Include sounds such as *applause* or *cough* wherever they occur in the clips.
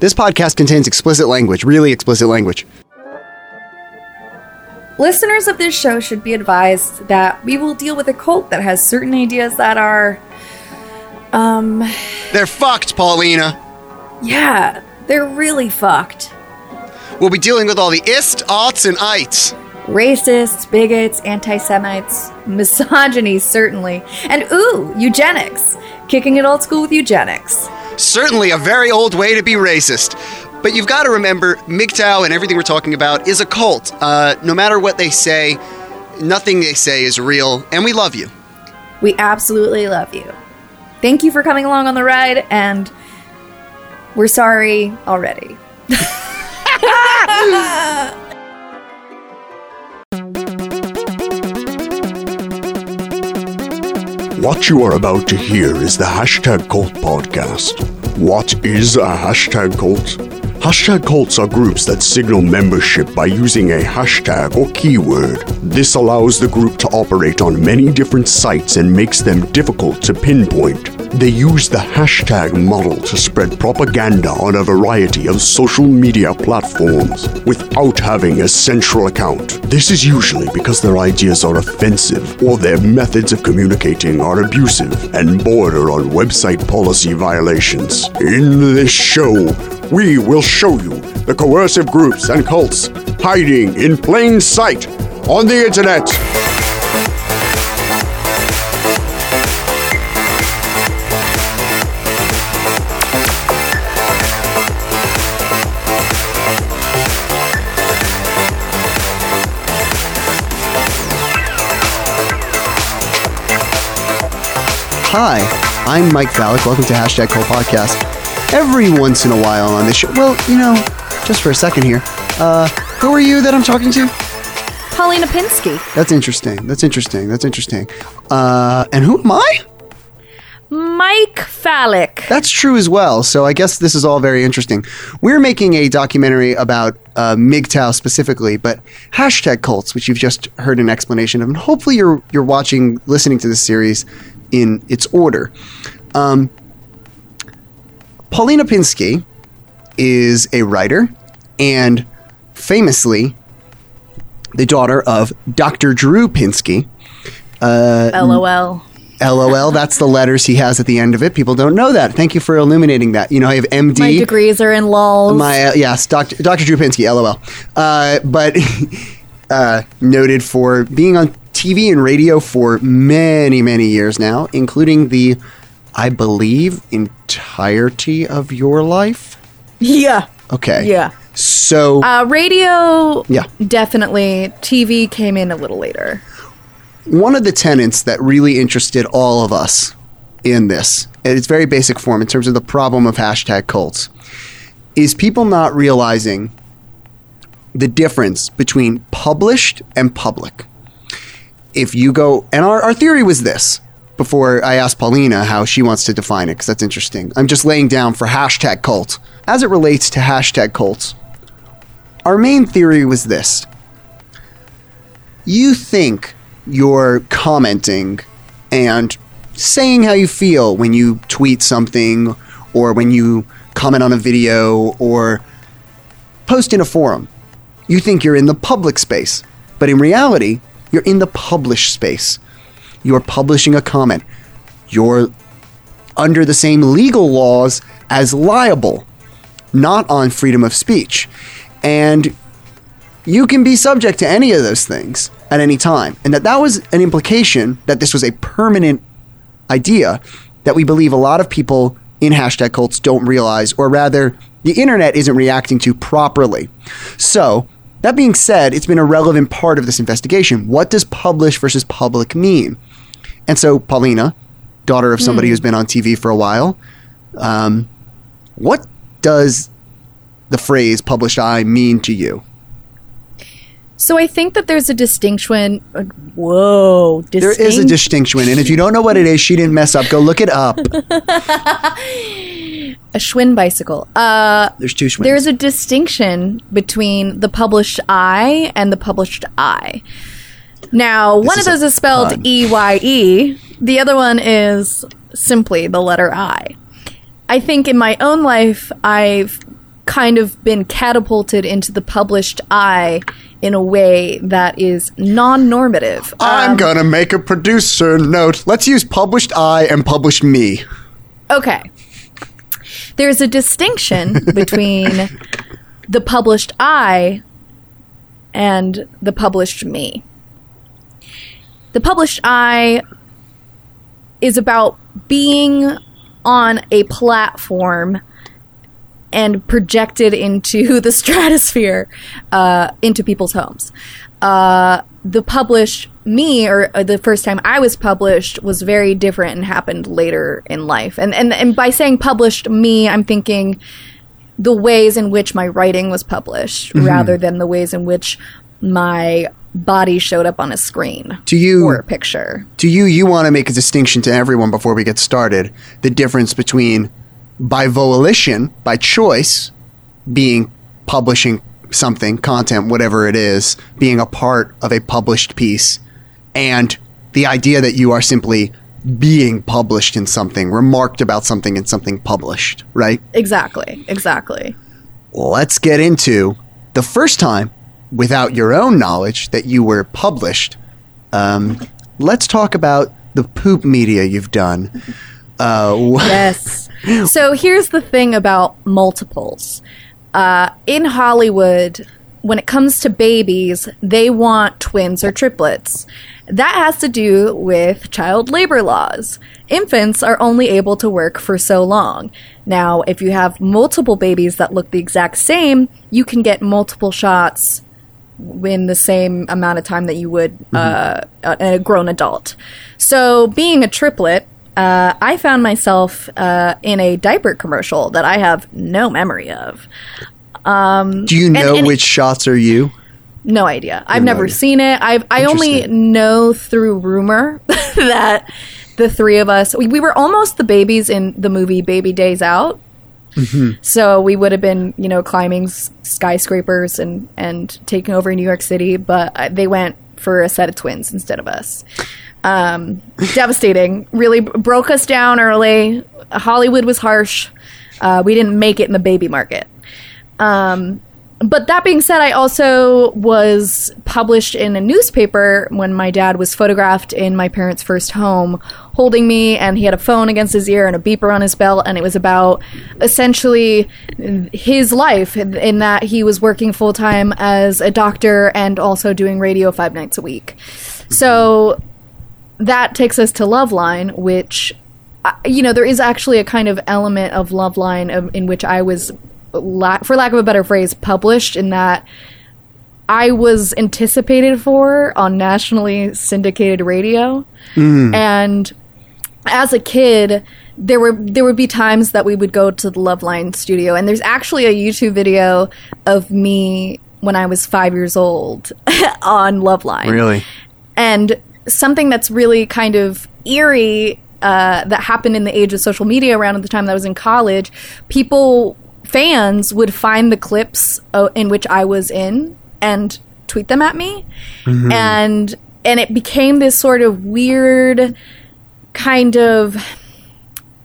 This podcast contains explicit language, really explicit language. Listeners of this show should be advised that we will deal with a cult that has certain ideas that are, um, They're fucked, Paulina. yeah, they're really fucked. We'll be dealing with all the ist, aughts, and ites. Racists, bigots, anti Semites, misogyny, certainly. And ooh, eugenics. Kicking it old school with eugenics. Certainly a very old way to be racist. But you've got to remember, MGTOW and everything we're talking about is a cult. Uh, no matter what they say, nothing they say is real, and we love you. We absolutely love you. Thank you for coming along on the ride, and we're sorry already. *laughs* *laughs* What you are about to hear is the Hashtag Cult podcast. What is a hashtag cult? Hashtag cults are groups that signal membership by using a hashtag or keyword. This allows the group to operate on many different sites and makes them difficult to pinpoint. They use the hashtag model to spread propaganda on a variety of social media platforms without having a central account. This is usually because their ideas are offensive or their methods of communicating are abusive and border on website policy violations. In this show, we will show you the coercive groups and cults hiding in plain sight on the internet. Hi, I'm Mike Valek. Welcome to Hashtag Cult Podcast. Every once in a while on this show, well, you know, just for a second here, uh, who are you that I'm talking to? Paulina Pinsky. That's interesting. That's interesting. That's interesting. Uh, and who am I? Mike Phallic. That's true as well. So I guess this is all very interesting. We're making a documentary about uh, MGTOW specifically, but hashtag cults, which you've just heard an explanation of, and hopefully you're you're watching, listening to this series in its order. Um, Paulina Pinsky is a writer and famously the daughter of Dr. Drew Pinsky. LOL. LOL, that's the letters he has at the end of it. People don't know that. Thank you for illuminating that. You know, I have MD. My degrees are in lulls. My uh, yes, Dr. Dr. Drew Pinsky, LOL. Uh, but *laughs* uh, noted for being on TV and radio for many, many years now, including the, I believe, entirety of your life. yeah. Okay. Yeah. So Uh, radio, Yeah. definitely. TV came in a little later. one of the tenets that really interested all of us in this, at its very basic form, in terms of the problem of hashtag cults, is people not realizing the difference between published and public. If you go, and our, our theory was this before I asked Paulina how she wants to define it, because that's interesting. I'm just laying down for hashtag cult. As it relates to hashtag cults, our main theory was this you think you're commenting and saying how you feel when you tweet something or when you comment on a video or post in a forum. You think you're in the public space, but in reality, you're in the published space. You're publishing a comment. You're under the same legal laws as liable, not on freedom of speech. And you can be subject to any of those things at any time. And that that was an implication that this was a permanent idea that we believe a lot of people in hashtag cults don't realize, or rather, the internet isn't reacting to properly. So, that being said, it's been a relevant part of this investigation. What does publish versus public mean? And so, Paulina, daughter of somebody who's been on TV for a while, um, what does the phrase published I mean to you? So I think that there's a distinction. uh, Whoa, There is a distinction, and if you don't know what it is, she didn't mess up. Go look it up. *laughs* a Schwinn bicycle. Uh, There's two Schwinns. there's a distinction between the published I and the published I. Now, one of those is spelled. E Y E. The other one is simply the letter I. I think in my own life, I've kind of been catapulted into the published I in a way that is non-normative. I'm Um, gonna make a producer note. Let's use published I and published me. Okay. There's a distinction *laughs* between the published I and the published me. The published I is about being on a platform and projected into *laughs* the stratosphere, uh, into people's homes. Uh, the published me, or, or the first time I was published, was very different and happened later in life. And and and by saying published me, I'm thinking the ways in which my writing was published, mm-hmm. rather than the ways in which my body showed up on a screen Do you or a picture. do you you want to make a distinction to everyone before we get started? The difference between by volition, by choice, being publishing something, content, whatever it is, being a part of a published piece, and the idea that you are simply being published in something, remarked about something in something published, right? Exactly. Exactly. let's get into the first time without your own knowledge that you were published. Um, let's talk about the poop media you've done. Uh, Yes. So here's the thing about multiples. Uh, in Hollywood, when it comes to babies, they want twins or triplets. That has to do with child labor laws. Infants are only able to work for so long. Now, if you have multiple babies that look the exact same, you can get multiple shots in the same amount of time that you would uh, a, a grown adult. So, being a triplet, uh, I found myself uh, in a diaper commercial that I have no memory of. do you know and- which shots are you? No idea. I've never idea. seen it. I've I only know through rumor *laughs* that the three of us we, we were almost the babies in the movie Baby's Day Out. Mm-hmm. So we would have been, you know, climbing skyscrapers and and taking over New York City, but uh, they went for a set of twins instead of us. Um, *laughs* devastating. Really b- broke us down early. Hollywood was harsh. Uh, we didn't make it in the baby market. Um, but that being said, I also was published in a newspaper when my dad was photographed in my parents' first home, holding me, and he had a phone against his ear and a beeper on his belt, and it was about essentially his life in, that he was working full time as a doctor and also doing radio five nights a week. So that takes us to Loveline, which uh, you know there is actually a kind of element of Loveline of, in which I was, la- for lack of a better phrase, published in that I was anticipated for on nationally syndicated radio, and as a kid. There were there would be times that we would go to the Loveline studio, and there's actually a YouTube video of me when I was five years old *laughs* on Loveline Really? and something that's really kind of eerie uh, that happened in the age of social media around at the time that I was in college, people fans would find the clips uh, in which I was in and tweet them at me, and and it became this sort of weird kind of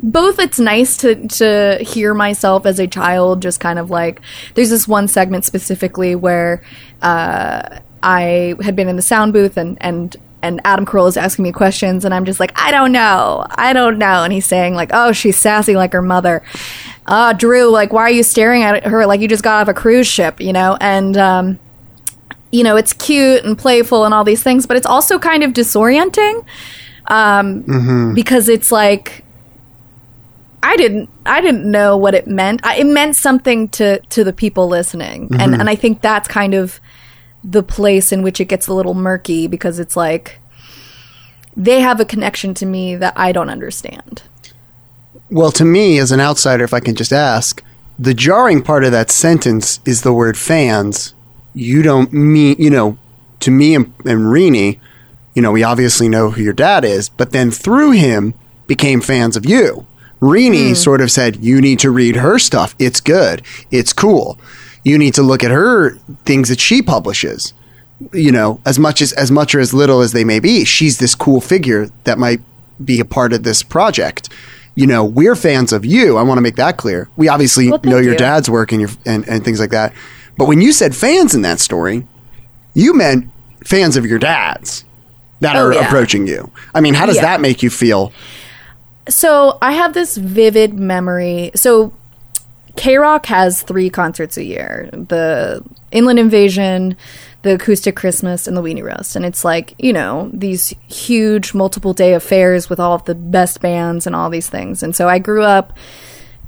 both it's nice to to hear myself as a child just kind of like there's this one segment specifically where uh, I had been in the sound booth and and and Adam Carolla is asking me questions and I'm just like I don't know. I don't know. And he's saying like oh she's sassy like her mother uh Drew like why are you staring at her like you just got off a cruise ship? You know? And um you know it's cute and playful and all these things but it's also kind of disorienting um because it's like I didn't I didn't know what it meant. I, it meant something to to the people listening, and and I think that's kind of the place in which it gets a little murky because it's like they have a connection to me that I don't understand. Well, to me, as an outsider, if I can just ask, the jarring part of that sentence is the word fans. You don't mean, you know, to me and, and Rini, you know, we obviously know who your dad is, but then through him became fans of you. Rini hmm. sort of said, you need to read her stuff. It's good. It's cool. You need to look at her things that she publishes. You know, as much as as much or as little as they may be, she's this cool figure that might be a part of this project. You know, we're fans of you. I want to make that clear. We obviously Well, know your you. dad's work and, your, and, and things like that. But when you said fans in that story, you meant fans of your dad's that Oh, are yeah. approaching you. I mean, how does Yeah. that make you feel? So I have this vivid memory. So KROQ has three concerts a year the Inland Invasion, the Acoustic Christmas, and the Weenie Roast. And it's like, you know, these huge multiple day affairs with all of the best bands and all these things. And so I grew up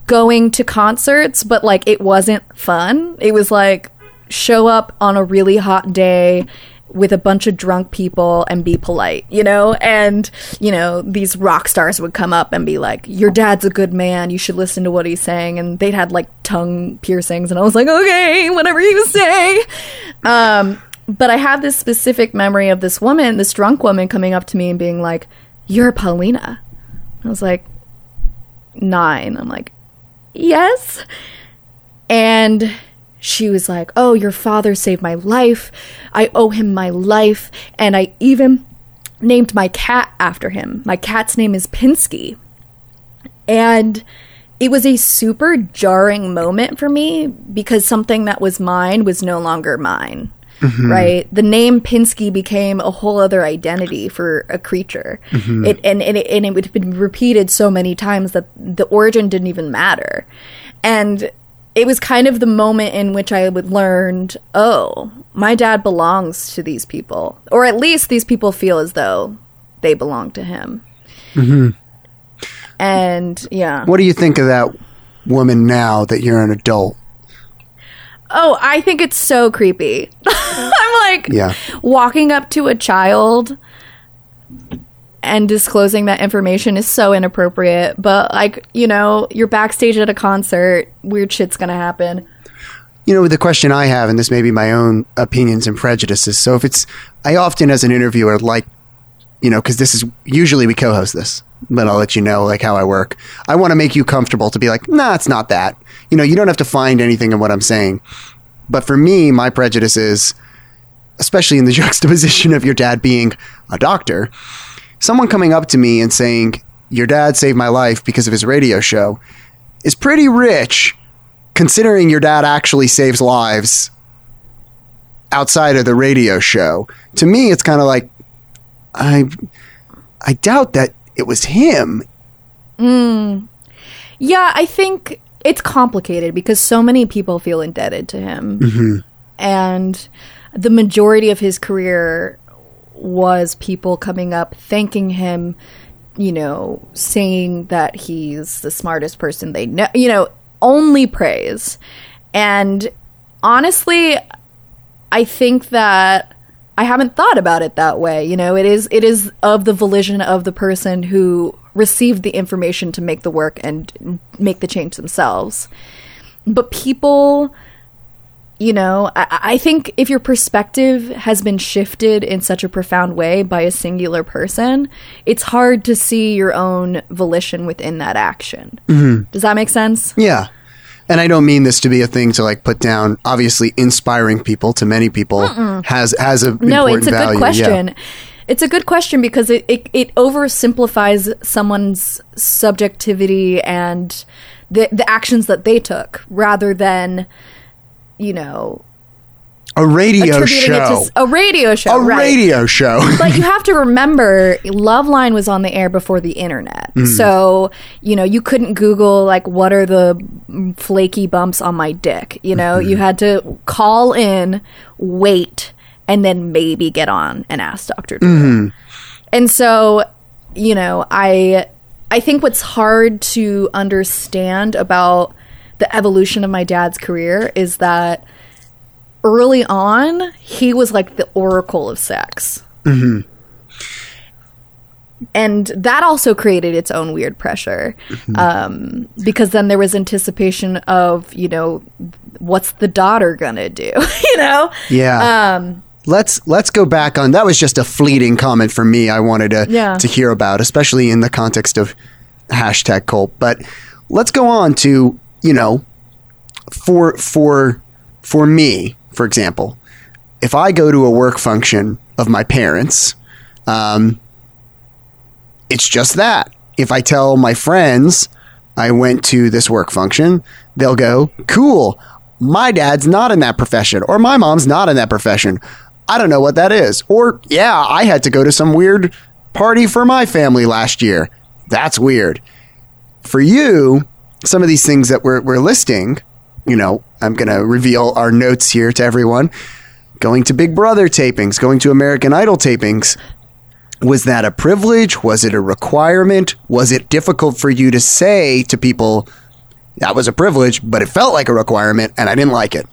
going to concerts, but like it wasn't fun. It was like show up on a really hot day with a bunch of drunk people and be polite, you know? And, you know, these rock stars would come up and be like, Your dad's a good man. You should listen to what he's saying. And they'd had like tongue piercings. And I was like, Okay, whatever you say. Um, but I have this specific memory of this woman, this drunk woman coming up to me and being like, You're Paulina. I was like, Nine. I'm like, yes. And she was like, Oh, your father saved my life. I owe him my life. And I even named my cat after him. My cat's name is Pinsky. And it was a super jarring moment for me because something that was mine was no longer mine. Mm-hmm. Right? The name Pinsky became a whole other identity for a creature. Mm-hmm. It and, and it and it would have been repeated so many times that the origin didn't even matter. And it was kind of the moment in which I would learned, oh, my dad belongs to these people. Or at least these people feel as though they belong to him. Mm-hmm. And yeah. What do you think of that woman now that you're an adult? Oh, I think it's so creepy. *laughs* I'm like Yeah. walking up to a child and disclosing that information is so inappropriate. But like, you know, you're backstage at a concert, weird shit's gonna happen. You know, the question I have, and this may be my own opinions and prejudices. So if it's, I often as an interviewer like, you know, because this is usually we co-host this, but I'll let you know like how I work. I want to make you comfortable to be like, nah, it's not that. You know, you don't have to find anything in what I'm saying. But for me, my prejudice is, especially in the *laughs* juxtaposition of your dad being a doctor, someone coming up to me and saying, Your dad saved my life because of his radio show is pretty rich considering your dad actually saves lives outside of the radio show. To me, it's kind of like, I, I doubt that it was him. Hmm. Yeah, I think it's complicated because so many people feel indebted to him. Mm-hmm. And the majority of his career was people coming up thanking him, you know, saying that he's the smartest person they know, you know, only praise. And honestly, I think that I haven't thought about it that way. You know, it is it is of the volition of the person who received the information to make the work and make the change themselves. But people, you know, I, I think if your perspective has been shifted in such a profound way by a singular person, it's hard to see your own volition within that action. Mm-hmm. Does that make sense? Yeah. And I don't mean this to be a thing to like put down. Obviously, inspiring people to many people has has a no important it's a value. good Yeah. It's a good question because it, it, it oversimplifies someone's subjectivity and the, the actions that they took rather than you know A radio to show. s- a radio show a right radio show. *laughs* but you *laughs* have to remember Loveline was on the air before the internet. Mm. So, you know, you couldn't Google like what are the flaky bumps on my dick. You know, mm-hmm. you had to call in, wait, and then maybe get on and ask Dr. Drew. And so, you know, I I think what's hard to understand about the evolution of my dad's career is that early on, he was like the oracle of sex. And that also created its own weird pressure. Um, because then there was anticipation of, you know, what's the daughter gonna do? *laughs* you know? Yeah. Um, let's let's go back on that was just a fleeting comment for me I wanted to Yeah. to hear about, especially in the context of hashtag cult. But let's go on to, you know, for for for me, for example, if I go to a work function of my parents, um, it's just that. if I tell my friends I went to this work function, they'll go, cool. My dad's not in that profession, or my mom's not in that profession. I don't know what that is. Or, yeah, I had to go to some weird party for my family last year. That's weird. For you, some of these things that we're, we're listing, you know, I'm going to reveal our notes here to everyone. Going to Big Brother tapings, going to American Idol tapings. Was that a privilege? Was it a requirement? Was it difficult for you to say to people, that was a privilege, but it felt like a requirement and I didn't like it?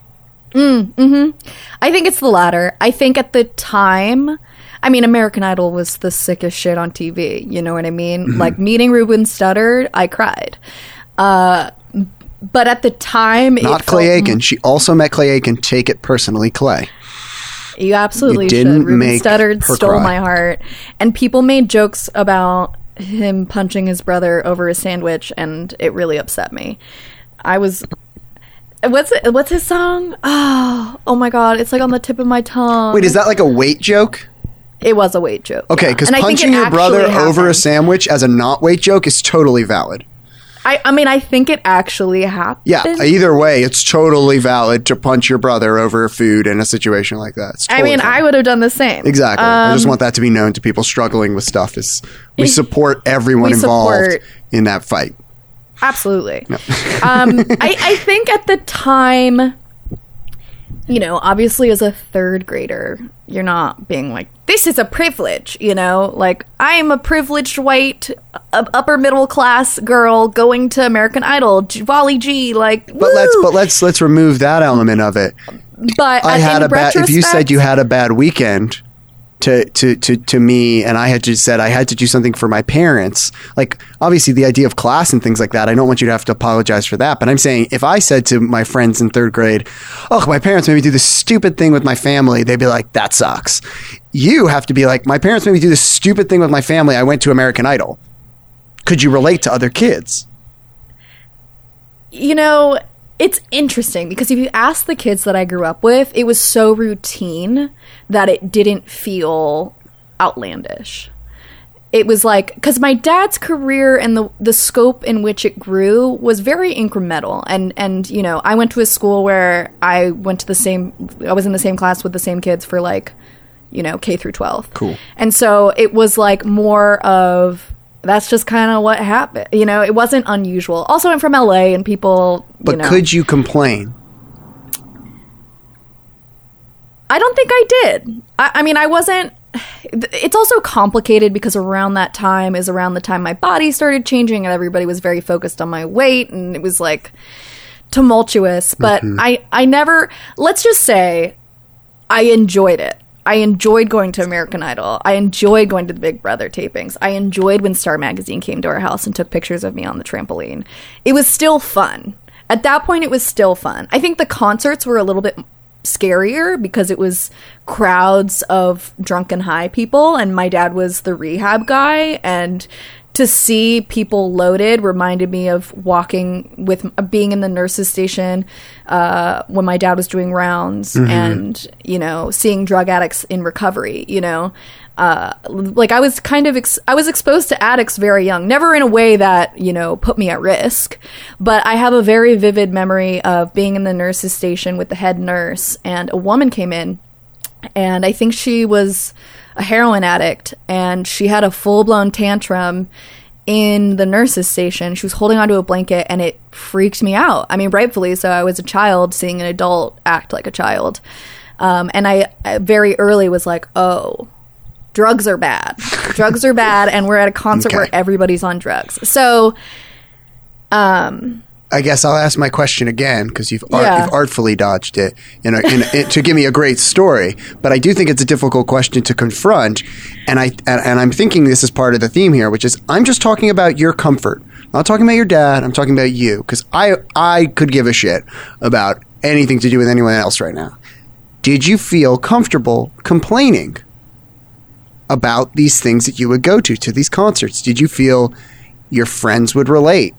I think it's the latter. I think at the time, I mean, American Idol was the sickest shit on TV. You know what I mean? Mm-hmm. Like meeting Ruben Studdard, I cried. Uh, but at the time, Not Clay felt- Aiken. She also met Clay Aiken. Take it personally, Clay. You absolutely You didn't should. Ruben make Studdard stole cry. my heart, and people made jokes about him punching his brother over a sandwich, and it really upset me. I was. What's it, what's his song? Oh, oh my god! It's like on the tip of my tongue. Wait, is that like a weight joke? It was a weight joke. Okay, because I think punching your brother over a sandwich as a not weight joke is totally valid. I, I mean, I think it actually happened. Yeah, either way, it's totally valid to punch your brother over food in a situation like that. It's I mean, fine. I would have done the same. exactly. I Um, just want that to be known to people struggling with stuff. Is we support everyone we involved support- in that fight. Absolutely. *laughs* um, I, I think at the time, you know, obviously as a third grader, you're not being like, this is a privilege, you know? Like, I am a privileged white, uh, upper middle class girl going to American Idol, G- Wally G, like, But let's but let's let's remove that element of it. but I had a bad. If you said you had a bad weekend to, to to to me, and I had just said I had to do something for my parents, like obviously the idea of class and things like that. I don't want you to have to apologize for that. But I'm saying if I said to my friends in third grade, "Oh, my parents made me do this stupid thing with my family," they'd be like, "That sucks." You have to be like, "My parents made me do this stupid thing with my family. I went to American Idol." Could you relate to other kids? you know, it's interesting because if you ask the kids that I grew up with, it was so routine that it didn't feel outlandish. It was like because my dad's career and the the scope in which it grew was very incremental, and and you know I went to a school where I went to the same I was in the same class with the same kids for like you know K through twelve. Cool. And so it was like more of that's just kind of what happened. You know, it wasn't unusual. Also, I'm from LA, and people. But you know, could you complain? I don't think I did. I, I mean, I wasn't. It's also complicated because around that time is around the time my body started changing, and everybody was very focused on my weight, and it was like tumultuous. But mm-hmm. I, I never. Let's just say, I enjoyed it. I enjoyed going to American Idol. I enjoyed going to the Big Brother tapings. I enjoyed when Star Magazine came to our house and took pictures of me on the trampoline. It was still fun. At that point, it was still fun. I think the concerts were a little bit scarier because it was crowds of drunken high people, and my dad was the rehab guy. And to see people loaded reminded me of walking with being in the nurses station uh, when my dad was doing rounds and you know seeing drug addicts in recovery you know? Uh, like i was kind of ex- i was exposed to addicts very young never in a way that you know put me at risk but i have a very vivid memory of being in the nurses station with the head nurse and a woman came in and I think she was a heroin addict and she had a full blown tantrum in the nurse's station. She was holding onto a blanket and it freaked me out. I mean, rightfully so. I was a child seeing an adult act like a child. Um, and I, I very early was like, oh, drugs are bad. *laughs* drugs are bad. And we're at a concert Okay. where everybody's on drugs. So, um, I guess I'll ask my question again because you've, art, Yeah. you've artfully dodged it in a, in a, to give me a great story. But I do think it's a difficult question to confront, and I and, and I'm thinking this is part of the theme here, which is I'm just talking about your comfort. I'm not talking about your dad. I'm talking about you because I I could give a shit about anything to do with anyone else right now. Did you feel comfortable complaining about these things that you would go to to these concerts? Did you feel your friends would relate?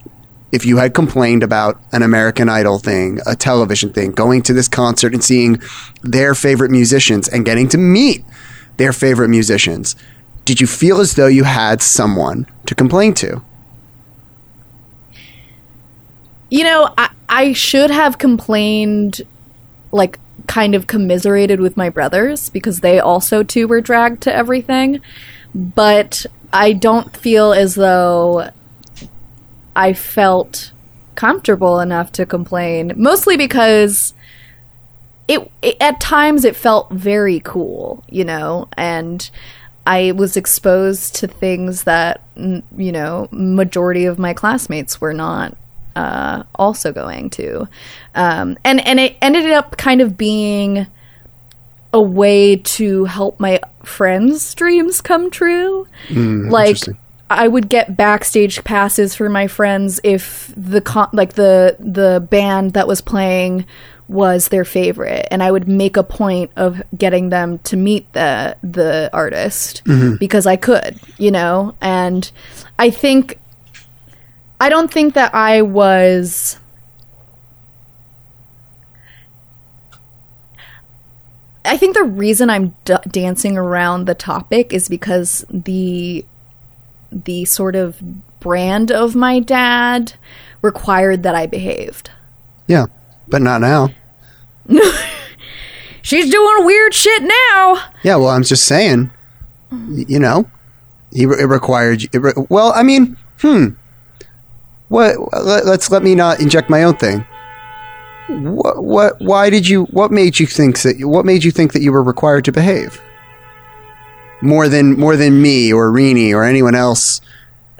if you had complained about an American Idol thing, a television thing, going to this concert and seeing their favorite musicians and getting to meet their favorite musicians, did you feel as though you had someone to complain to? You know, I, I should have complained, like, kind of commiserated with my brothers because they also, too, were dragged to everything. But I don't feel as though I felt comfortable enough to complain, mostly because it, it at times it felt very cool, you know, and I was exposed to things that mm, you know majority of my classmates were not uh, also going to, um, and and it ended up kind of being a way to help my friends' dreams come true. like interesting. I would get backstage passes for my friends if the con- like the the band that was playing was their favorite and I would make a point of getting them to meet the the artist mm-hmm. because I could, you know? And I think I don't think that I was I think the reason I'm d- dancing around the topic is because the the sort of brand of my dad required that I behaved. Yeah, but not now. *laughs* She's doing weird shit now. Yeah, well, I'm just saying, you know, he, it required. It re- well, I mean, hmm. What? Let, let's let me not inject my own thing. What? What? Why did you? What made you think that? What made you think that you were required to behave more than more than me or Rini or anyone else?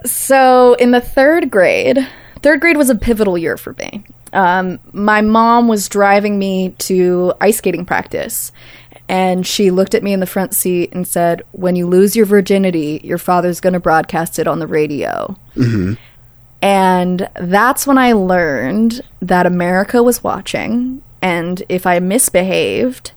So in the third grade, third grade was a pivotal year for me. Um, my mom was driving me to ice skating practice, and she looked at me in the front seat and said, "When you lose your virginity, your father's going to broadcast it on the radio." And that's when I learned that America was watching, and if I misbehaved,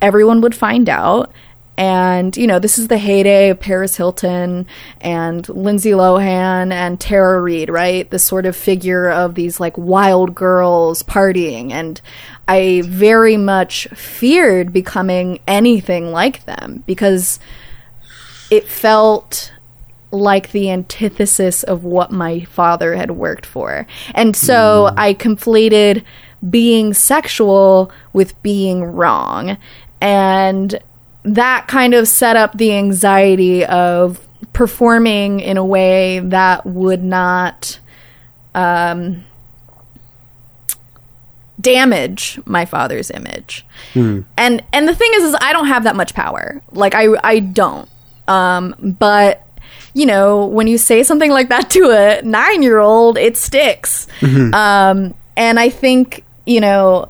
everyone would find out. And, you know, this is the heyday of Paris Hilton and Lindsay Lohan and Tara Reid, right? This sort of figure of these like wild girls partying. And I very much feared becoming anything like them because it felt like the antithesis of what my father had worked for. And so mm. I conflated being sexual with being wrong. And that kind of set up the anxiety of performing in a way that would not um, damage my father's image. And and the thing is, is I don't have that much power. Like I I don't. Um, but you know, when you say something like that to a nine year old, it sticks. Um, and I think you know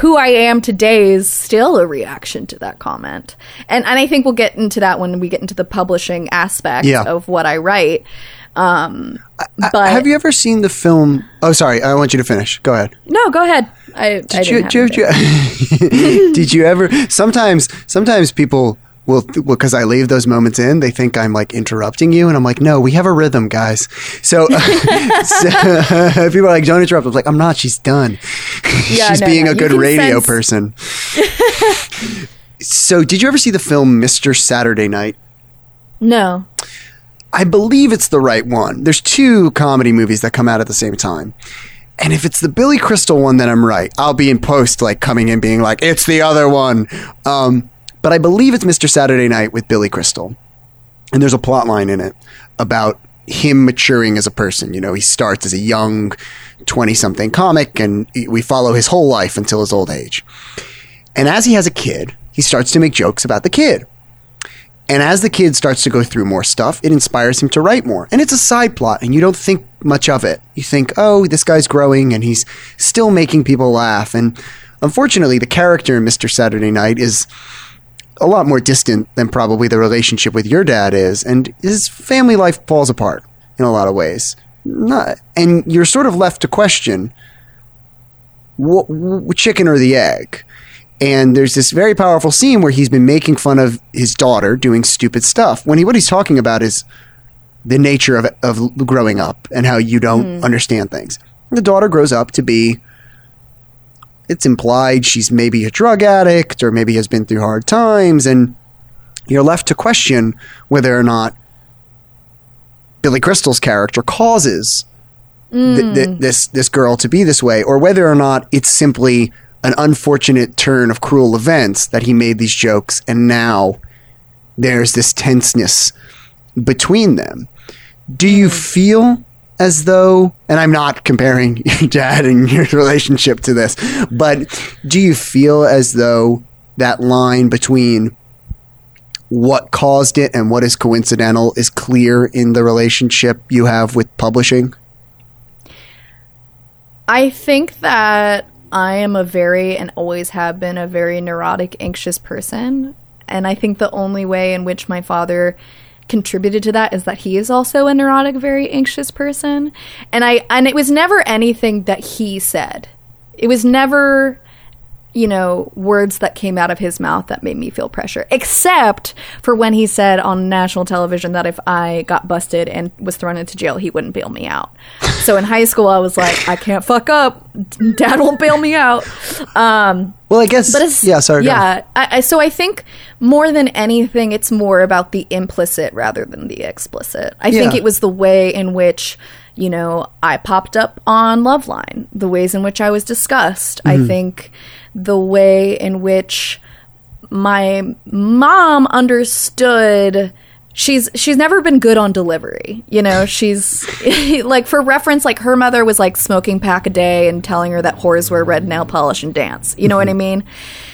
who I am today is still a reaction to that comment. And and I think we'll get into that when we get into the publishing aspect Yeah. of what I write. Um, I- but have you ever seen the film? Oh, sorry, I want you to finish. Go ahead. no, go ahead. I, I Did you, didn't you, did you- did you ever? Sometimes, sometimes people will because I leave those moments in. They think I'm like interrupting you, and I'm like, no, we have a rhythm, guys. So, *laughs* so *laughs* people are like, don't interrupt. I'm like, I'm not. She's done. *laughs* Yeah, She's no, being no, a good radio sense- person. so, did you ever see the film Mr. Saturday Night? No. I believe it's the right one. There's two comedy movies that come out at the same time. And if it's the Billy Crystal one, then I'm right. I'll be in post, like coming in being like, it's the other one. Um, but I believe it's Mr. Saturday Night with Billy Crystal. And there's a plot line in it about him maturing as a person. You know, he starts as a young 20 something comic and we follow his whole life until his old age. And as he has a kid, he starts to make jokes about the kid. And as the kid starts to go through more stuff, it inspires him to write more. And it's a side plot, and you don't think much of it. You think, oh, this guy's growing and he's still making people laugh. And unfortunately, the character in Mr. Saturday Night is a lot more distant than probably the relationship with your dad is. And his family life falls apart in a lot of ways. Not, and you're sort of left to question what, what chicken or the egg. And there's this very powerful scene where he's been making fun of his daughter doing stupid stuff. When he what he's talking about is the nature of of growing up and how you don't hmm. understand things. The daughter grows up to be it's implied she's maybe a drug addict or maybe has been through hard times and you're left to question whether or not Billy Crystal's character causes th- mm. th- this this girl to be this way, or whether or not it's simply an unfortunate turn of cruel events that he made these jokes, and now there's this tenseness between them. Do you mm. feel as though, and I'm not comparing your *laughs* dad and your relationship to this, but do you feel as though that line between what caused it and what is coincidental is clear in the relationship you have with publishing? I think that I am a very and always have been a very neurotic, anxious person. And I think the only way in which my father contributed to that is that he is also a neurotic, very anxious person. And I and it was never anything that he said. It was never you know, words that came out of his mouth that made me feel pressure, except for when he said on national television that if I got busted and was thrown into jail, he wouldn't bail me out. so in high school, I was like, I can't fuck up. Dad won't bail me out. Um, Well, I guess. but it's yeah, sorry. yeah. I, I, so I think more than anything, it's more about the implicit rather than the explicit. I think it was the way in which you know I popped up on Loveline, the ways in which I was discussed. Mm-hmm. I think the way in which my mom understood she's she's never been good on delivery you know? She's *laughs* like for reference like her mother was like smoking pack a day and telling her that whores wear red nail polish and dance. You know what i mm-hmm. mean?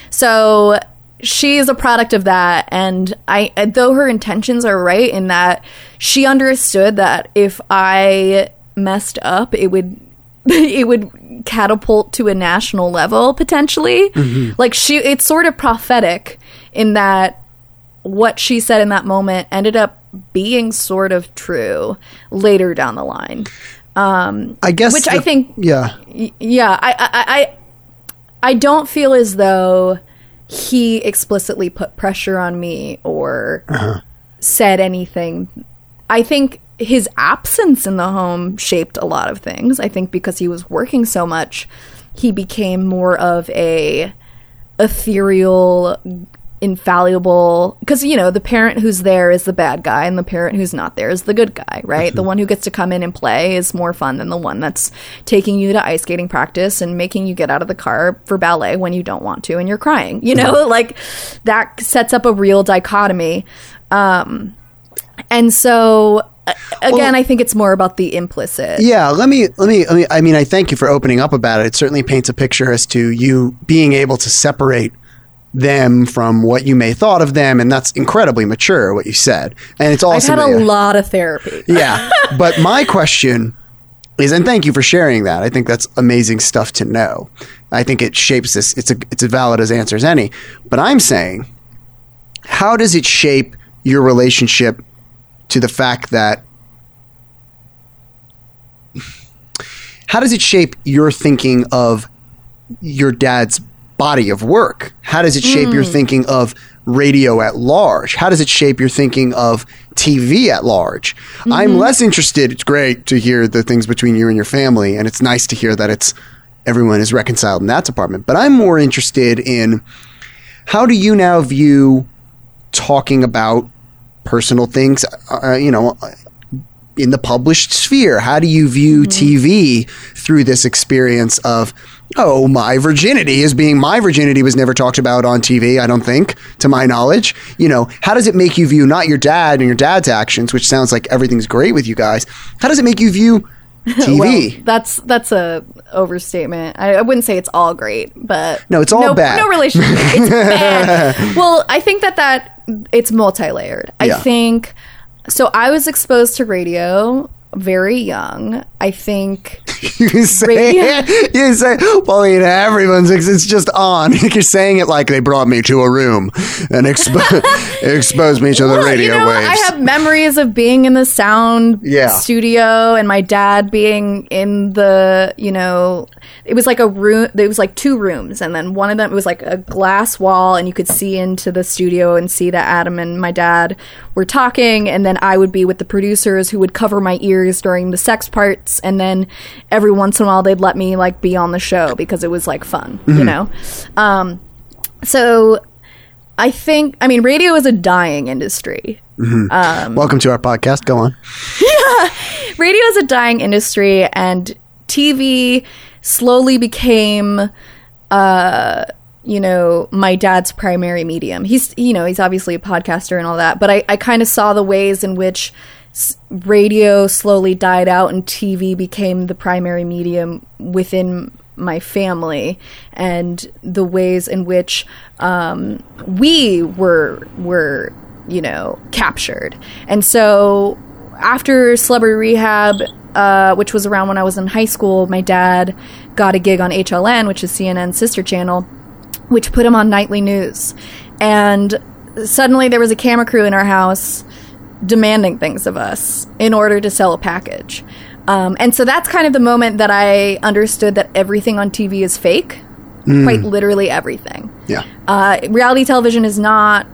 So she's a product of that and i though her intentions are right in that she understood that if i messed up it would *laughs* it would catapult to a national level potentially like she it's sort of prophetic in that what she said in that moment ended up being sort of true later down the line Um, I guess. which I think- Yeah. Y- yeah I, I i i don't feel as though he explicitly put pressure on me or said anything i think his absence in the home shaped a lot of things. I think because he was working so much he became more of a ethereal infallible because you know the parent who's there is the bad guy and the parent who's not there is the good guy right? The one who gets to come in and play is more fun than the one that's taking you to ice skating practice and making you get out of the car for ballet when you don't want to and you're crying you know? Like that sets up a real dichotomy. Um and so Uh, again Well- i think it's more about the implicit Yeah, let me let me let me I mean I thank you for opening up about it. It certainly paints a picture as to you being able to separate them from what you may thought of them and that's incredibly mature what you said. And it's also i've had a lot of therapy yeah. *laughs* But my question is and thank you for sharing that. I think that's amazing stuff to know. I think it shapes this it's a it's as valid as answer as any. But I'm saying how does it shape your relationship to the fact that how does it shape your thinking of your dad's body of work? How does it shape your hmm. thinking of radio at large? How does it shape your thinking of TV at large? I'm mm-hmm. less interested. It's great to hear the things between you and your family, and it's nice to hear that it's everyone is reconciled in that department. But I'm more interested in how do you now view talking about personal things? Uh, you know, in the published sphere? How do you view TV through this experience of, oh, my virginity is being my virginity was never talked about on TV, I don't think, to my knowledge. You know, how does it make you view not your dad and your dad's actions, which sounds like everything's great with you guys? How does it make you view TV? *laughs* Well, that's that's a overstatement. I, I wouldn't say it's all great, but No, it's all no, bad. No relationship. It's *laughs* bad. Well, I think that that it's multi-layered. I Yeah. think so. I was exposed to radio very young. I think *laughs* you say, Radio. *laughs* you say, well, you know, everyone's, it's just on. *laughs* You're saying it like they brought me to a room and expo- exposed me to the Well, radio you know, waves. I have memories of being in the sound Yeah. studio and my dad being in the, you know, it was like a room, it was like two rooms. And then one of them, it was like a glass wall and you could see into the studio and see that Adam and my dad were talking. And then I would be with the producers who would cover my ears during the sex parts. And then every once in a while they'd let me like be on the show because it was like fun, you know? Um, so I think, I mean, radio is a dying industry. Welcome to our podcast. Go on. yeah, *laughs* radio is a dying industry and TV slowly became uh you know my dad's primary medium. He's you know he's obviously a podcaster and all that but i, I kind of saw the ways in which radio slowly died out and tv became the primary medium within my family and the ways in which um, we were were you know captured. And so after Celebrity Rehab, uh, which was around when I was in high school, my dad got a gig on HLN, which is CNN's sister channel, which put him on nightly news. And suddenly there was a camera crew in our house demanding things of us in order to sell a package. Um, and so that's kind of the moment that I understood that everything on TV is fake. Quite literally everything. Yeah. Uh, reality television is not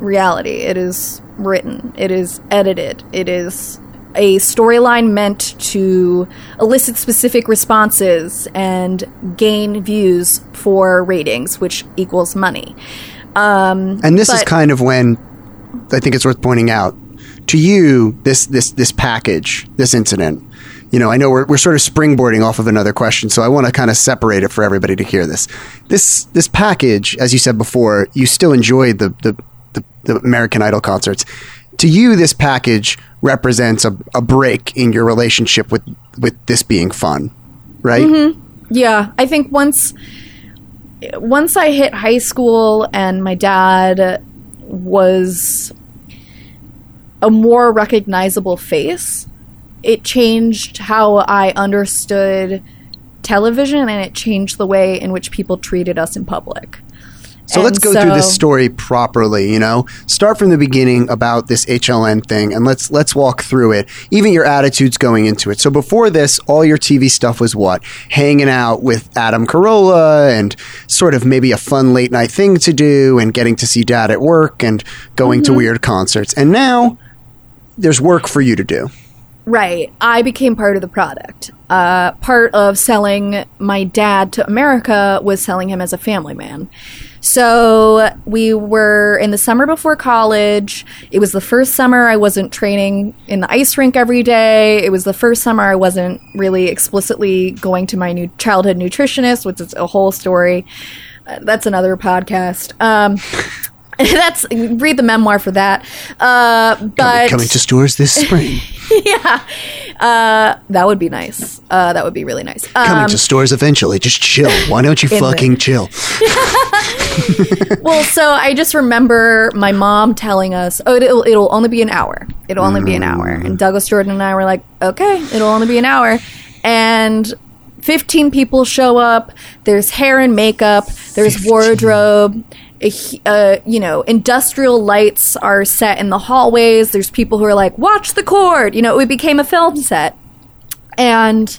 reality. It is written. It is edited. It is a storyline meant to elicit specific responses and gain views for ratings, which equals money. Um, And this is kind of when I think it's worth pointing out to you this this this package, this incident. You know, I know we're, we're sort of springboarding off of another question, so I want to kind of separate it for everybody to hear this. This this package, as you said before, you still enjoyed the the, the, the American Idol concerts. To you, this package represents a, a break in your relationship with with this being fun, right? Mm-hmm. Yeah, I think once once I hit high school and my dad was a more recognizable face, it changed how I understood television and it changed the way in which people treated us in public. So let's And go through this story properly, you know. Start from the beginning about this HLN thing and let's let's walk through it. Even your attitudes going into it. So before this, all your TV stuff was what? Hanging out with Adam Carolla and sort of maybe a fun late night thing to do and getting to see dad at work and going Mm-hmm. to weird concerts. And now there's work for you to do. Right. I became part of the product. Uh, part of selling my dad to America was selling him as a family man. So we were in the summer before college. It was the first summer I wasn't training in the ice rink every day. It was the first summer I wasn't really explicitly going to my new childhood nutritionist, which is a whole story. Uh, that's another podcast. Um, *laughs* that's read the memoir for that. Uh, but Coming to stores this spring. *laughs* *laughs* yeah, uh, that would be nice. Uh, that would be really nice. Coming Um, to stores eventually. Just chill. *laughs* Why don't you fucking chill? *laughs* well, so I just remember my mom telling us, "Oh, it'll, it'll only be an hour. It'll only be an hour." And Douglas Jordan and I were like, "Okay, it'll only be an hour." And 15 people show up. There's hair and makeup. There's wardrobe. Uh, you know, industrial lights are set in the hallways. There's people who are like, "Watch the cord." You know, it became a film set. And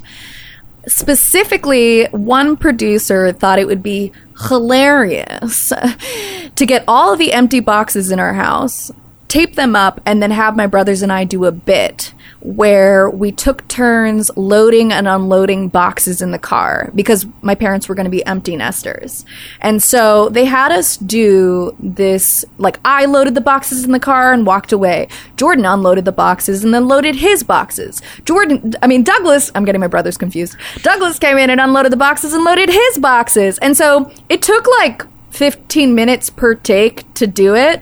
specifically, one producer thought it would be hilarious *laughs* to get all of the empty boxes in our house, tape them up, and then have my brothers and I do a bit where we took turns loading and unloading boxes in the car because my parents were going to be empty nesters. And so they had us do this like I loaded the boxes in the car and walked away. Jordan unloaded the boxes and then loaded his boxes. Jordan, I mean, Douglas, I'm getting my brothers confused. Douglas came in and unloaded the boxes and loaded his boxes. And so it took like 15 minutes per take to do it.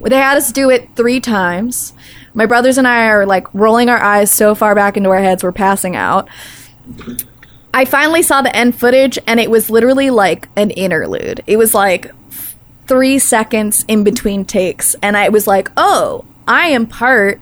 They had us do it three times. My brothers and I are like rolling our eyes so far back into our heads, we're passing out. I finally saw the end footage and it was literally like an interlude. It was like three seconds in between takes. And I was like, oh, I am part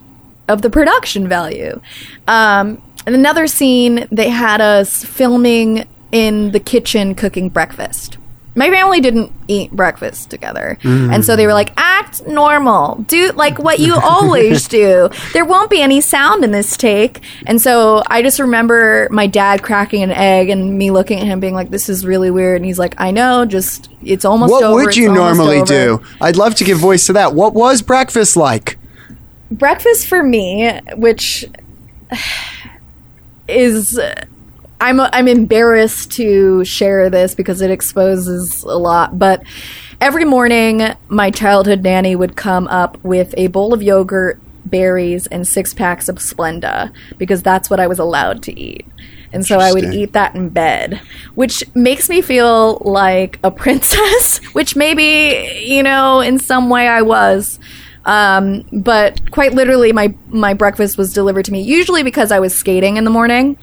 of the production value. Um, and another scene, they had us filming in the kitchen cooking breakfast. My family didn't eat breakfast together. Mm. And so they were like, act normal. Do like what you always *laughs* do. There won't be any sound in this take. And so I just remember my dad cracking an egg and me looking at him being like, this is really weird. And he's like, I know, just it's almost What over. would you normally over." do? I'd love to give voice to that. What was breakfast like? breakfast for me, which *sighs* is I'm I'm embarrassed to share this because it exposes a lot, but every morning my childhood nanny would come up with a bowl of yogurt, berries, and six packs of Splenda because that's what I was allowed to eat. And so I would eat that in bed, which makes me feel like a *laughs* princess, which maybe, you know, in some way I was. Um, but quite literally, my, my breakfast was delivered to me, usually because I was skating in the morning.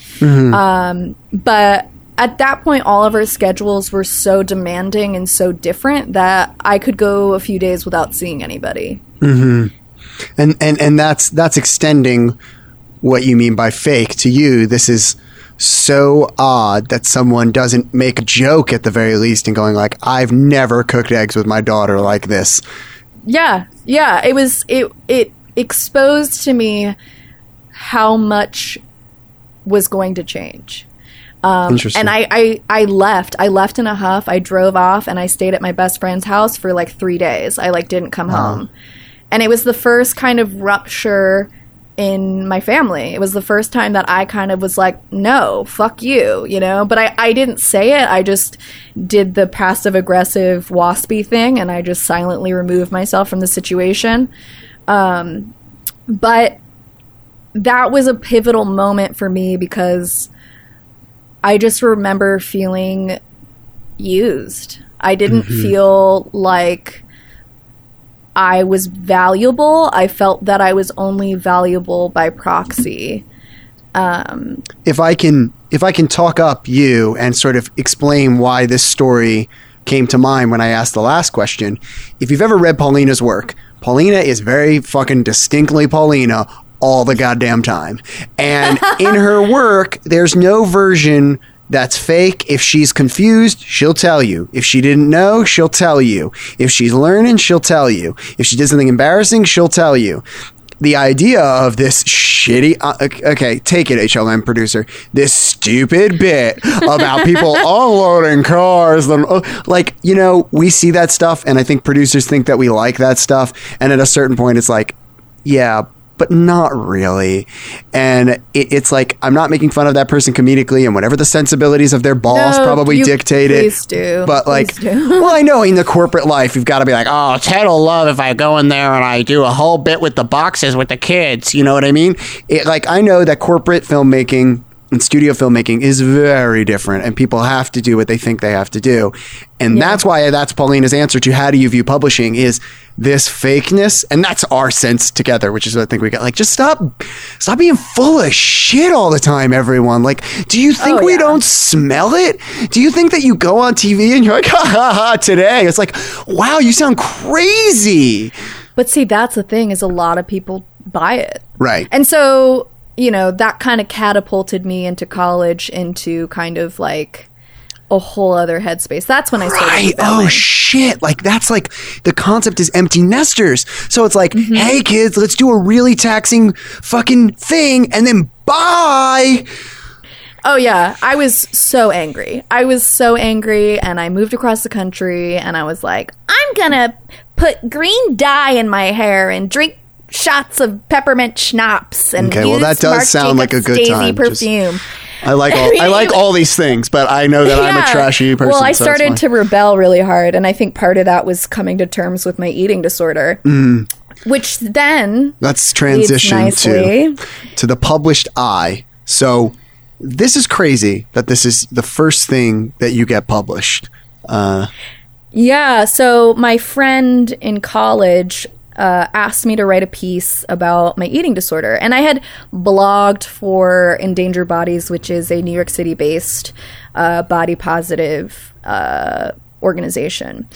Um, but at that point, all of our schedules were so demanding and so different that I could go a few days without seeing anybody. and and and that's that's extending what you mean by fake to you this is so odd that someone doesn't make a joke at the very least and going like i've never cooked eggs with my daughter like this Yeah, yeah. It was it it exposed to me how much was going to change. Um, and I, I I left. I left in a huff. I drove off and I stayed at my best friend's house for like three days. I like didn't come home, and it was the first kind of rupture in my family. It was the first time that I kind of was like, no, fuck you, you know? But I, I didn't say it. I just did the passive aggressive waspy thing and I just silently removed myself from the situation. Um, but that was a pivotal moment for me because I just remember feeling used. I didn't feel like I was valuable. I felt that I was only valuable by proxy. Um, if i can if i can talk up you and sort of explain why this story came to mind when i asked the last question if you've ever read paulina's work paulina is very fucking distinctly paulina all the goddamn time and in her *laughs* work there's no version that's fake. If she's confused, she'll tell you. If she didn't know, she'll tell you. If she's learning, she'll tell you. If she did something embarrassing, she'll tell you the idea of this shitty uh, okay take it HLN producer this stupid bit about people *laughs* unloading cars uh, like you know we see that stuff and i think producers think that we like that stuff and at a certain point it's like yeah but not really and it, it's like i'm not making fun of that person comedically and whatever the sensibilities of their boss No, probably you- dictate it do. but like do. *laughs* well i know in the corporate life you've got to be like oh ted will love if i go in there and i do a whole bit with the boxes with the kids you know what i mean it, like i know that corporate filmmaking and studio filmmaking is very different and people have to do what they think they have to do. And that's why that's paulina's answer to how do you view publishing is this fakeness and that's our sense together which is what i think we got. Like just stop stop being full of shit all the time everyone. Like do you think Oh, we yeah. don't smell it? Do you think that you go on tv and you're like *laughs* ha ha ha today? It's like wow you sound crazy. But see, that's the thing is a lot of people buy it. right. And so, you know, that kind of catapulted me into college into kind of like a whole other headspace. That's when I started Right. Oh shit. Like that's like the concept is empty nesters. So it's like, Mm-hmm. hey kids, let's do a really taxing fucking thing and then bye. Oh yeah, I was so angry. I was so angry and I moved across the country and I was like, I'm going to put green dye in my hair and drink shots of peppermint schnapps and Okay, well, that does Marc sound like a good Daisy time. Just- perfume. I like all *laughs* I like all these things, but I know that I'm a trashy person. Well, I so started to rebel really hard, and I think part of that was coming to terms with my eating disorder, Mm. which then Let's transition to to the published eye. So this is crazy that this is the first thing that you get published. Uh, Yeah, so my friend in college uh, asked me to write a piece about my eating disorder. And I had blogged for Endangered Bodies, which is a New York City based uh, body positive uh, organization.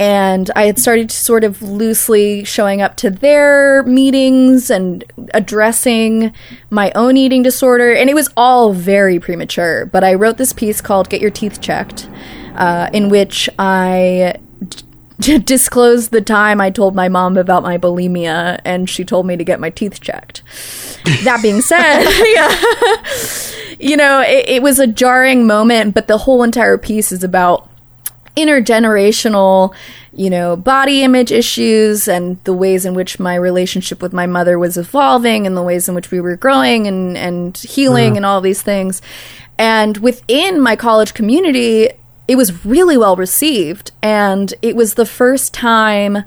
And I had started sort of loosely showing up to their meetings and addressing my own eating disorder. And it was all very premature. But I wrote this piece called Get Your Teeth Checked, uh, in which I d- disclosed the time I told my mom about my bulimia and she told me to get my teeth checked. That being said, *laughs* *laughs* yeah, you know, it, it was a jarring moment, but the whole entire piece is about intergenerational, you know, body image issues and the ways in which my relationship with my mother was evolving and the ways in which we were growing and, and healing mm-hmm. and all these things. And within my college community, it was really well received. And it was the first time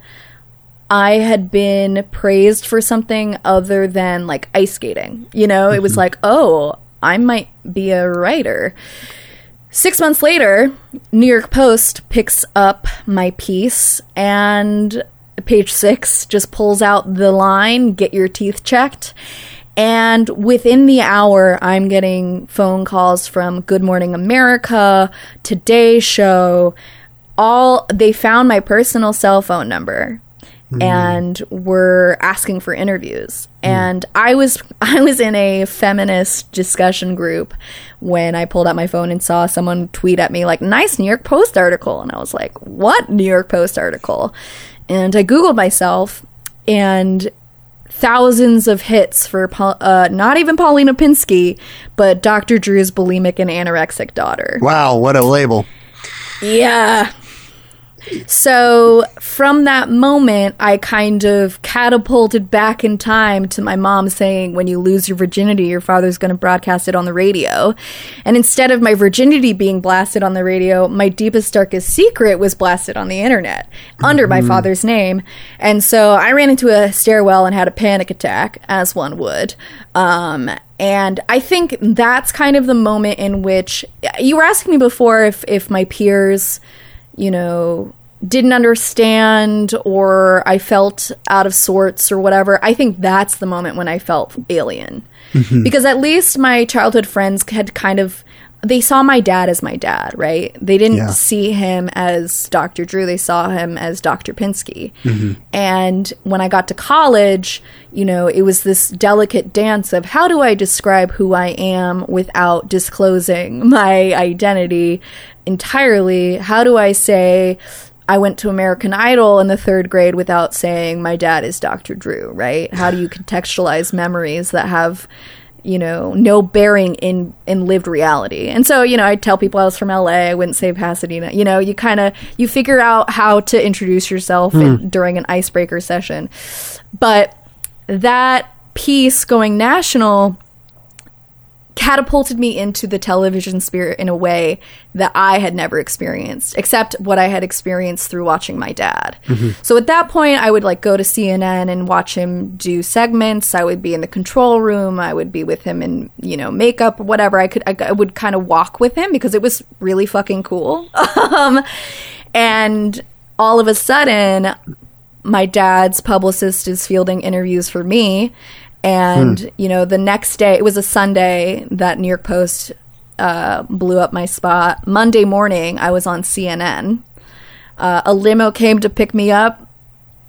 I had been praised for something other than like ice skating. You know, it was mm-hmm. like, oh, I might be a writer. Six months later, New York Post picks up my piece and page six just pulls out the line, get your teeth checked. And within the hour, I'm getting phone calls from Good Morning America, Today Show. All they found my personal cell phone number mm-hmm. and were asking for interviews. Mm. And I was *laughs* I was in a feminist discussion group when I pulled out my phone and saw someone tweet at me like nice New York Post article and I was like, "What New York Post article?" And I googled myself and thousands of hits for uh, not even Paulina Pinsky, but Dr. Drew's bulimic and anorexic daughter. Wow, what a label. Yeah. So from that moment, I kind of catapulted back in time to my mom saying, when you lose your virginity, your father's going to broadcast it on the radio. And instead of my virginity being blasted on the radio, my deepest, darkest secret was blasted on the internet under my father's name. And so I ran into a stairwell and had a panic attack, as one would. Um, and I think that's kind of the moment in which you were asking me before if, if my peers you know, didn't understand or I felt out of sorts or whatever, I think that's the moment when I felt alien. Mm-hmm. Because at least my childhood friends had kind of they saw my dad as my dad, right? They didn't Yeah. see him as Dr. Drew, they saw him as Dr. Pinsky. Mm-hmm. And when I got to college, you know, it was this delicate dance of how do I describe who I am without disclosing *laughs* my identity entirely? How do I say I went to American Idol in the third grade without saying my dad is Dr. Drew, right? How do you contextualize memories that have you know no bearing in in lived reality. And so you know i tell people i was from la i wouldn't say pasadena. You know you kind of you figure out how to introduce yourself in, hmm. during an icebreaker session. But that piece going national catapulted me into the television spirit in a way that I had never experienced, except what I had experienced through watching my dad. So at that point, I would like go to CNN and watch him do segments. I would be in the control room. I would be with him in you know makeup, whatever. I could I, I would kind of walk with him because it was really fucking cool. *laughs* um, and all of a sudden, my dad's publicist is fielding interviews for me and you know the next day it was a sunday that new york post uh, blew up my spot. Monday morning i was on cnn uh, a limo came to pick me up.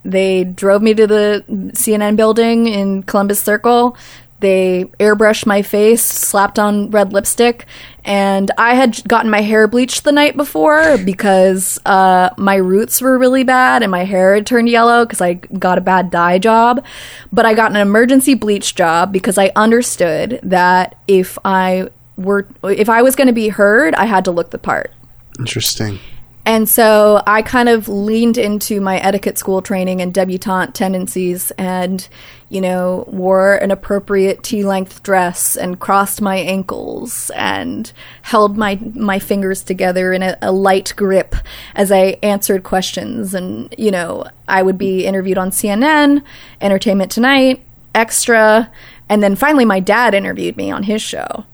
They drove me to the cnn building in columbus circle. They airbrushed my face slapped on red lipstick and i had gotten my hair bleached the night before because uh, my roots were really bad and my hair had turned yellow because i got a bad dye job but i got an emergency bleach job because i understood that if i were if i was going to be heard i had to look the part Interesting. And so I kind of leaned into my etiquette school training and debutante tendencies and, you know, wore an appropriate tea length dress and crossed my ankles and held my, my fingers together in a, a light grip as I answered questions. And, you know, I would be interviewed on CNN, Entertainment Tonight, Extra, and then finally my dad interviewed me on his show.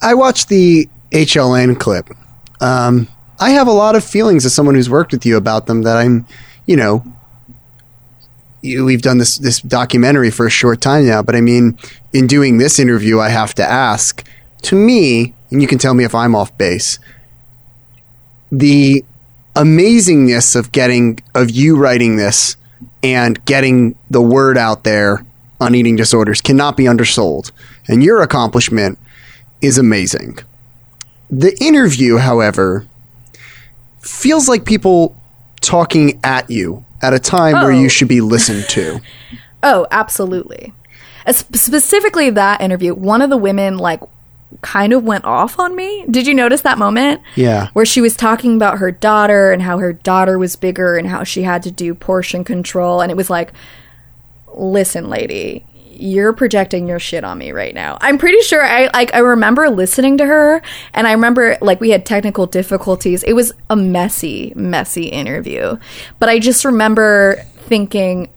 I watched the HLN clip. Um, I have a lot of feelings as someone who's worked with you about them that I'm, you know, you, we've done this this documentary for a short time now, but I mean, in doing this interview, I have to ask. To me, and you can tell me if I'm off base. The amazingness of getting of you writing this and getting the word out there on eating disorders cannot be undersold, and your accomplishment is amazing. The interview, however, feels like people talking at you at a time where Oh. you should be listened to. *laughs* Oh, absolutely. Uh, As- Specifically, that interview, one of the women like kind of went off on me. Did you notice that moment? Yeah. Where she was talking about her daughter and how her daughter was bigger and how she had to do portion control. And it was like, listen, lady, you're projecting your shit on me right now. I'm pretty sure I like I remember listening to her and I remember like we had technical difficulties. It was a messy, messy interview. But I just remember thinking,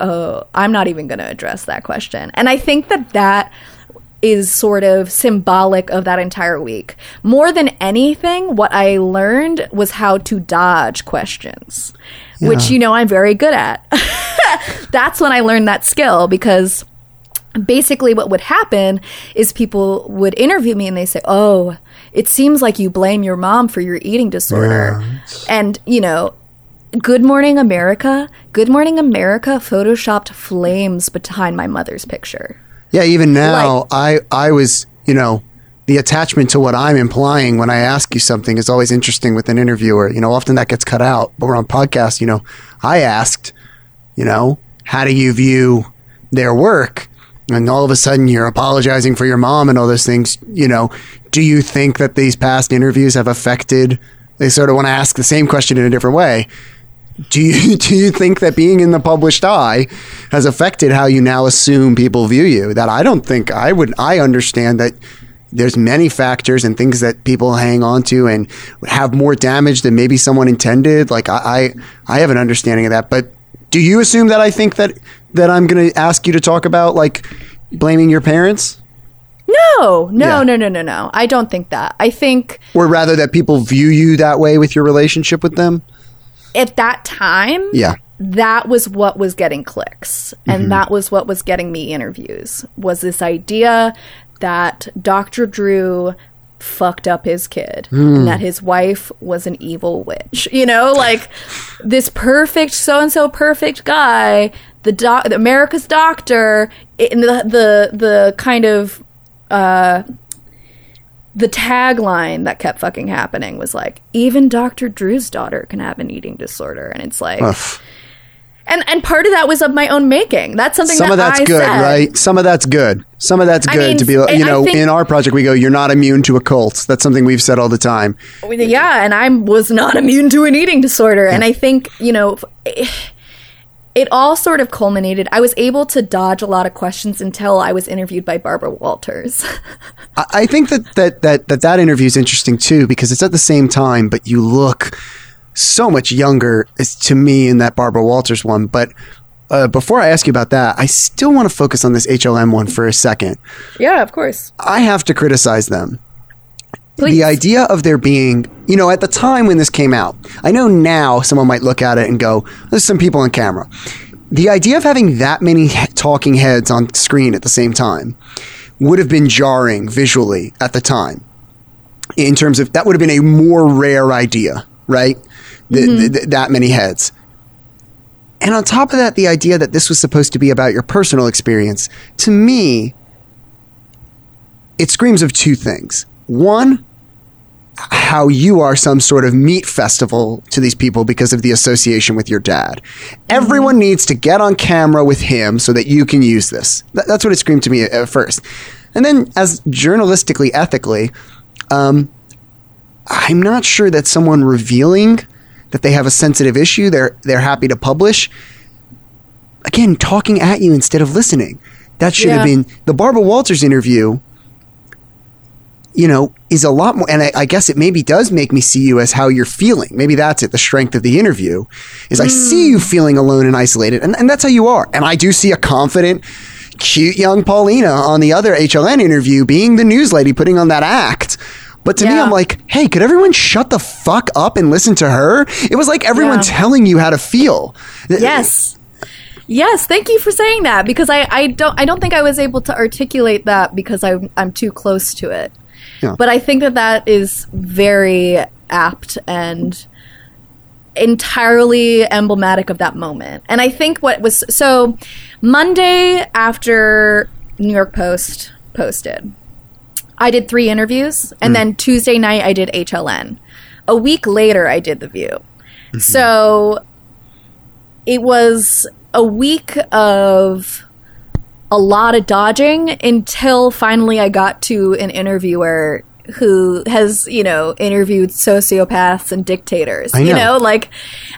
"Oh, I'm not even going to address that question." And I think that that is sort of symbolic of that entire week. More than anything, what I learned was how to dodge questions, which you know I'm very good at. *laughs* *laughs* That's when I learned that skill because basically what would happen is people would interview me and they say, "Oh, it seems like you blame your mom for your eating disorder." And, you know, Good Morning America, Good Morning America photoshopped flames behind my mother's picture. Yeah, even now, I I was you know the attachment to what I'm implying when I ask you something is always interesting with an interviewer. You know, often that gets cut out, but we're on podcast. You know, I asked, you know, how do you view their work? And all of a sudden, you're apologizing for your mom and all those things. You know, do you think that these past interviews have affected? They sort of want to ask the same question in a different way do you *laughs* do you think that being in the published eye has affected how you now assume people view you? That I don't think I would. I understand that there's many factors and things that people hang on to and have more damage than maybe someone intended. Like I, I, I have an understanding of that. But do you assume that I think that that I'm going to ask you to talk about like blaming your parents? No, no, Yeah. no, no, no, no. I don't think that. I think Or rather that people view you that way with your relationship with them? at that time, Yeah. that was what was getting clicks and mm-hmm. that was what was getting me interviews was this idea that Dr. Drew fucked up his kid and that his wife was an evil witch. You know, like this perfect so and so perfect guy, the doc the America's doctor in the the the kind of uh the tagline that kept fucking happening was like even Dr. Drew's daughter can have an eating disorder and it's like Ugh. And and part of that was of my own making. That's something Some that of that's I good, said. right? Some of that's good. Some of that's I good mean, to be, I- you know, think- in our project, we go, you're not immune to a cult. That's something we've said all the time. Oh, yeah, and I was not immune to an eating disorder, and I think you know. It all sort of culminated. I was able to dodge a lot of questions until I was interviewed by Barbara Walters. *laughs* I, I think that, that, that, that that interview is interesting too, because it's at the same time, but you look so much younger as to me in that Barbara Walters one. But uh, before I ask you about that, I still want to focus on this HLN one for a second. yeah, of course. I have to criticize them. Please. The idea of there being, you know, at the time when this came out, I know now someone might look at it and go, there's some people on camera. The idea of having that many talking heads on screen at the same time would have been jarring visually at the time. In terms of that would have been a more rare idea, right? Th- th- that many heads. And on top of that, the idea that this was supposed to be about your personal experience, to me, it screams of two things. One, how you are some sort of meat festival to these people because of the association with your dad. Everyone needs to get on camera with him so that you can use this. Th- that's what it screamed to me at, at first. And then, as journalistically, ethically, um, I'm not sure that someone revealing that they have a sensitive issue, they're they're happy to publish. Again, talking at you instead of listening. That should have been the Barbara Walters interview you know, is a lot more. And I, I guess it maybe does make me see you as how you're feeling. Maybe that's it. The strength of the interview is I see you hmm. feeling alone and isolated, and, and that's how you are. And I do see a confident, cute young Paulina on the other HLN interview being the news lady putting on that act. But to me, I'm like, hey, could everyone shut the fuck up and listen to her? It was like everyone Yeah. telling you how to feel. Yes. Yes, thank you for saying that because I, I don't I don't think I was able to articulate that because I'm, I'm too close to it. Yeah. But I think that that is very apt and entirely emblematic of that moment. And I think what was so Monday after New York Post posted, I did three interviews, and mm. then Tuesday night I did HLN. A week later, I did The View. Mm-hmm. So it was a week of a lot of dodging until finally I got to an interviewer who has you know interviewed sociopaths and dictators. I You know. know, like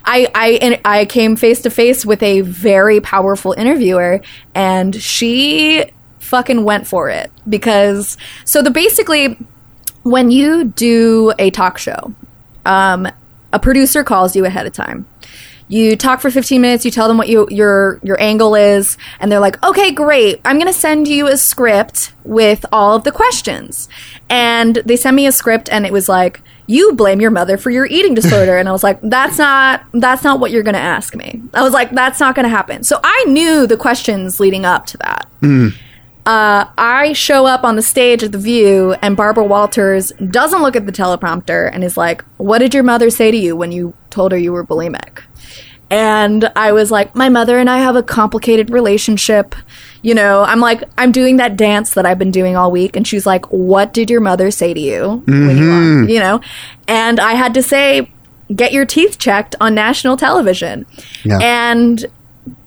I I I came face to face with a very powerful interviewer, and she fucking went for it because so the basically when you do a talk show, um, a producer calls you ahead of time. You talk for 15 minutes, you tell them what you, your your angle is, and they're like, "Okay, great. I'm going to send you a script with all of the questions." And they sent me a script and it was like, "You blame your mother for your eating disorder." and I was like, "That's not that's not what you're going to ask me." I was like, "That's not going to happen." So I knew the questions leading up to that uh, I show up on the stage at the View, and Barbara Walters doesn't look at the teleprompter and is like, "What did your mother say to you when you told her you were bulimic?" And I was like, "My mother and I have a complicated relationship." You know, I'm like, I'm doing that dance that I've been doing all week, and she's like, "What did your mother say to you when you? You know, and I had to say, "Get your teeth checked on national television," Yeah. and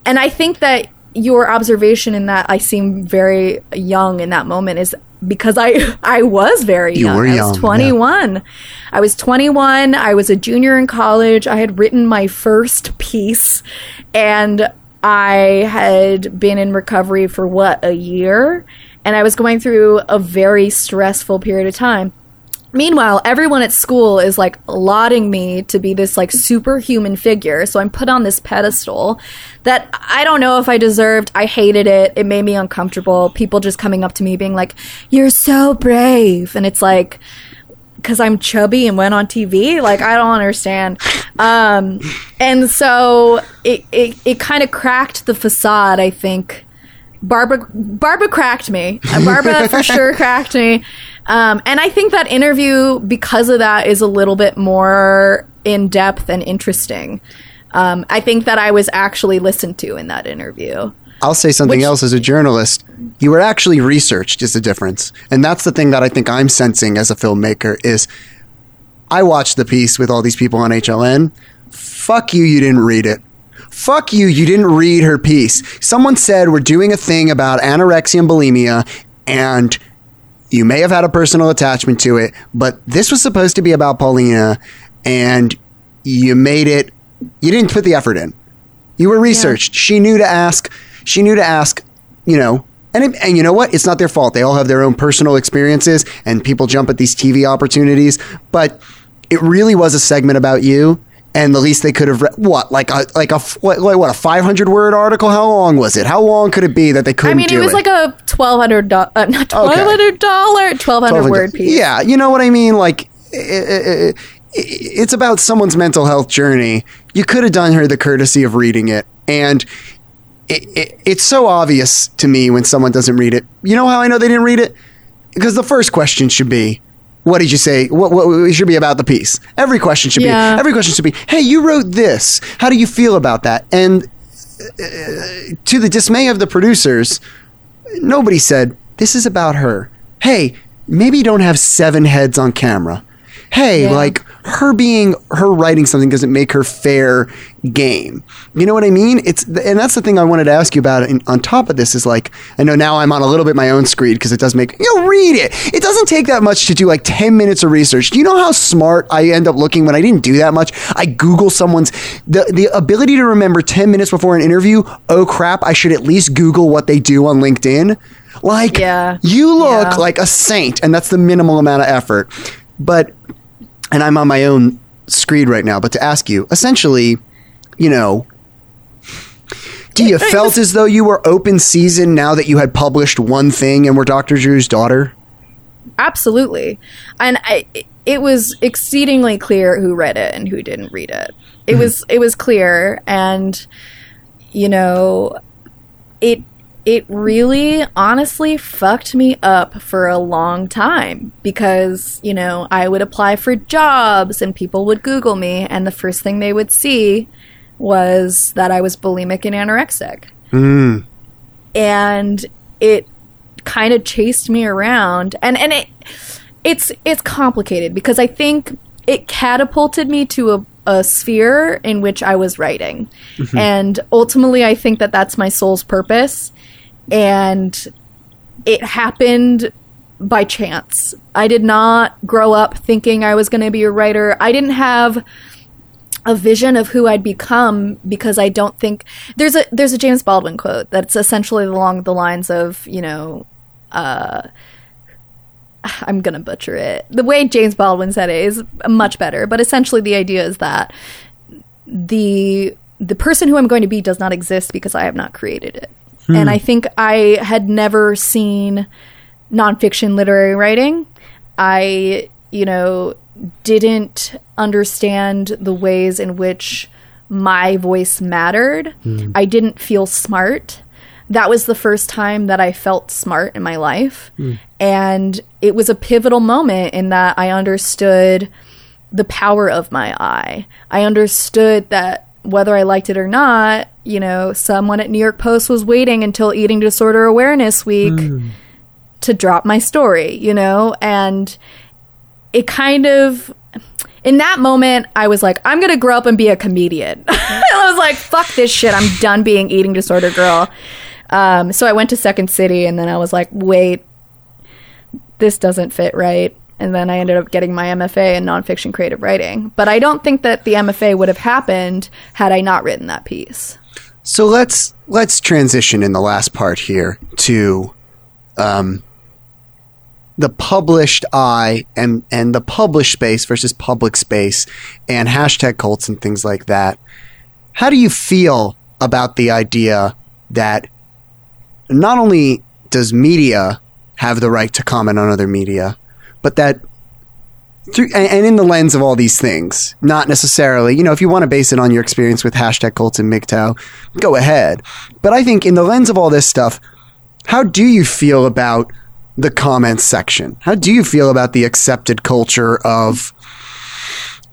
and I think that your observation in that I seem very young in that moment is because I *laughs* I was very You young. were I young, was yeah. 21. I was 21. I was a junior in college. I had written my first piece and I had been in recovery for what, a year? And I was going through a very stressful period of time. Meanwhile, everyone at school is like lauding me to be this like superhuman figure. So I'm put on this pedestal that I don't know if I deserved. I hated it. It made me uncomfortable. People just coming up to me being like, You're so brave. And it's like, because I'm chubby and went on TV. Like I don't understand. Um, and so it it, it kind of cracked the facade. I think Barbara Barbara cracked me. Barbara for *laughs* sure cracked me. Um, and I think that interview because of that is a little bit more in depth and interesting. Um, I think that I was actually listened to in that interview. I'll say something Which- else as a journalist. You were actually researched is the difference. And that's the thing that I think I'm sensing as a filmmaker is I watched the piece with all these people on HLN. Fuck you, you didn't read it. Fuck you, you didn't read her piece. Someone said we're doing a thing about anorexia and bulimia and you may have had a personal attachment to it, but this was supposed to be about Paulina and you made it you didn't put the effort in. You were researched. She knew to ask. She knew to ask. You know, and it, and you know what? It's not their fault. They all have their own personal experiences, and people jump at these TV opportunities. But it really was a segment about you, and the least they could have read what like a like a what, what a five hundred word article. How long was it? How long could it be that they couldn't I mean, it was like a twelve hundred dollar, uh, not twelve hundred dollar, twelve hundred word piece. Yeah, you know what I mean. Like, i- i- i- it's about someone's mental health journey. You could have done her the courtesy of reading it, and it, it, it's so obvious to me when someone doesn't read it. You know how I know they didn't read it? Because the first question should be. What did you say? What, what it should be about the piece? Every question should Yeah. be. Every question should be. Hey, you wrote this. How do you feel about that? And uh, to the dismay of the producers, nobody said this is about her. Hey, maybe you don't have seven heads on camera. Hey, Yeah. like her being her writing something doesn't make her fair game. You know what I mean? It's and that's the thing I wanted to ask you about. And on top of this is like I know now I'm on a little bit my own screed because it does make you know read it. It doesn't take that much to do like ten minutes of research. Do you know how smart I end up looking when I didn't do that much? I Google someone's the the ability to remember ten minutes before an interview. Oh crap! I should at least Google what they do on LinkedIn. Like Yeah. you look Yeah. like a saint, and that's the minimal amount of effort. But and I'm on my own screed right now, but to ask you, essentially, you know, do you felt as though you were open season now that you had published one thing and were Dr. Drew's daughter? absolutely and I, it was exceedingly clear who read it and who didn't read it it mm-hmm. was it was clear and you know it it really honestly fucked me up for a long time because you know I would apply for jobs and people would google me and the first thing they would see was that I was bulimic and anorexic. Hmm. And it kind of chased me around and and it it's it's complicated because I think it catapulted me to a, a sphere in which I was writing. Mm-hmm. And ultimately I think that that's my soul's purpose and it happened by chance. I did not grow up thinking I was going to be a writer. I didn't have a vision of who I'd become because I don't think there's a there's a James Baldwin quote that's essentially along the lines of you know uh, I'm gonna butcher it the way James Baldwin said it is much better but essentially the idea is that the the person who I'm going to be does not exist because I have not created it and I hmm. think I had never seen nonfiction literary writing I you know didn't understand the ways in which my voice mattered. Hmm. I didn't feel smart. That was the first time that I felt smart in my life. Hmm. And it was a pivotal moment in that I understood the power of my eye. I understood that whether I liked it or not, you know, someone at New York Post was waiting until Eating Disorder Awareness Week to drop my story, you know? And it kind of in that moment I was like, I'm gonna grow up and be a comedian. *laughs* I was like, fuck this shit. I'm done being eating disorder girl. Um, so I went to Second City and then I was like, wait, this doesn't fit right. And then I ended up getting my MFA in nonfiction creative writing. But I don't think that the MFA would have happened had I not written that piece. So let's let's transition in the last part here to um, the published eye and and the published space versus public space and hashtag cults and things like that. How do you feel about the idea that not only does media have the right to comment on other media, but that through and, in the lens of all these things, not necessarily, you know, if you want to base it on your experience with hashtag cults and MGTOW, go ahead. But I think in the lens of all this stuff, how do you feel about the comments section? How do you feel about the accepted culture of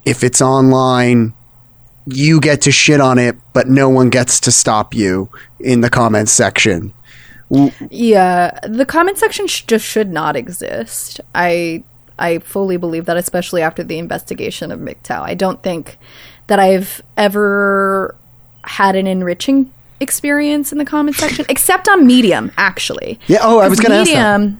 if it's online, you get to shit on it, but no one gets to stop you in the comments section? Yeah, the comment section sh- just should not exist. I I fully believe that, especially after the investigation of MGTOW. I don't think that I've ever had an enriching experience in the comment section, *laughs* except on Medium, actually. Yeah, oh, I was ask that. Medium,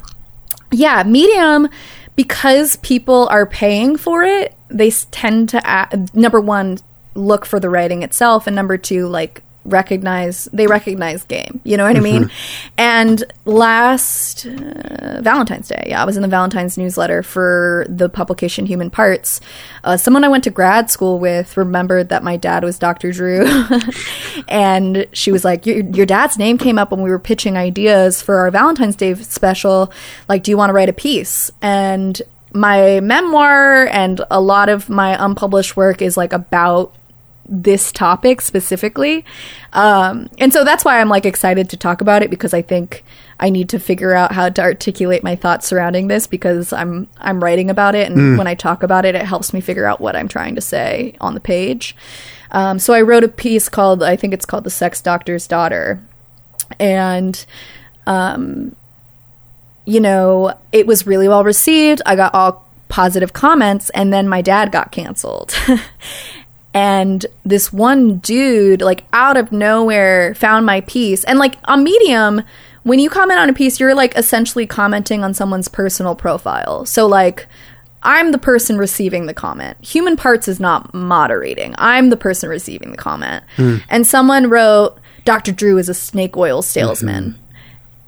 yeah, Medium, because people are paying for it, they tend to a number one look for the writing itself, and number two like recognize they recognize game. You know what I mean? *laughs* And last uh, Valentine's Day, yeah, I was in the Valentine's newsletter for the publication Human Parts. Uh, someone I went to grad school with remembered that my dad was Dr. Drew, *laughs* and she was like, your, "Your dad's name came up when we were pitching ideas for our Valentine's Day special. Like, do you want to write a piece?" And my memoir and a lot of my unpublished work is like about this topic specifically. Um, and so that's why I'm like excited to talk about it because I think I need to figure out how to articulate my thoughts surrounding this because I'm I'm writing about it and when I talk about it it helps me figure out what I'm trying to say on the page. Um, so I wrote a piece called I think it's called The Sex Doctor's Daughter. And um, you know, it was really well received. I got all positive comments, and then my dad got canceled. *laughs* and this one dude, like out of nowhere, found my piece. And like on Medium, when you comment on a piece, you're like essentially commenting on someone's personal profile. So, like, I'm the person receiving the comment. Human Parts is not moderating. I'm the person receiving the comment. Hmm. And someone wrote, Dr. Drew is a snake oil salesman. Mm-hmm.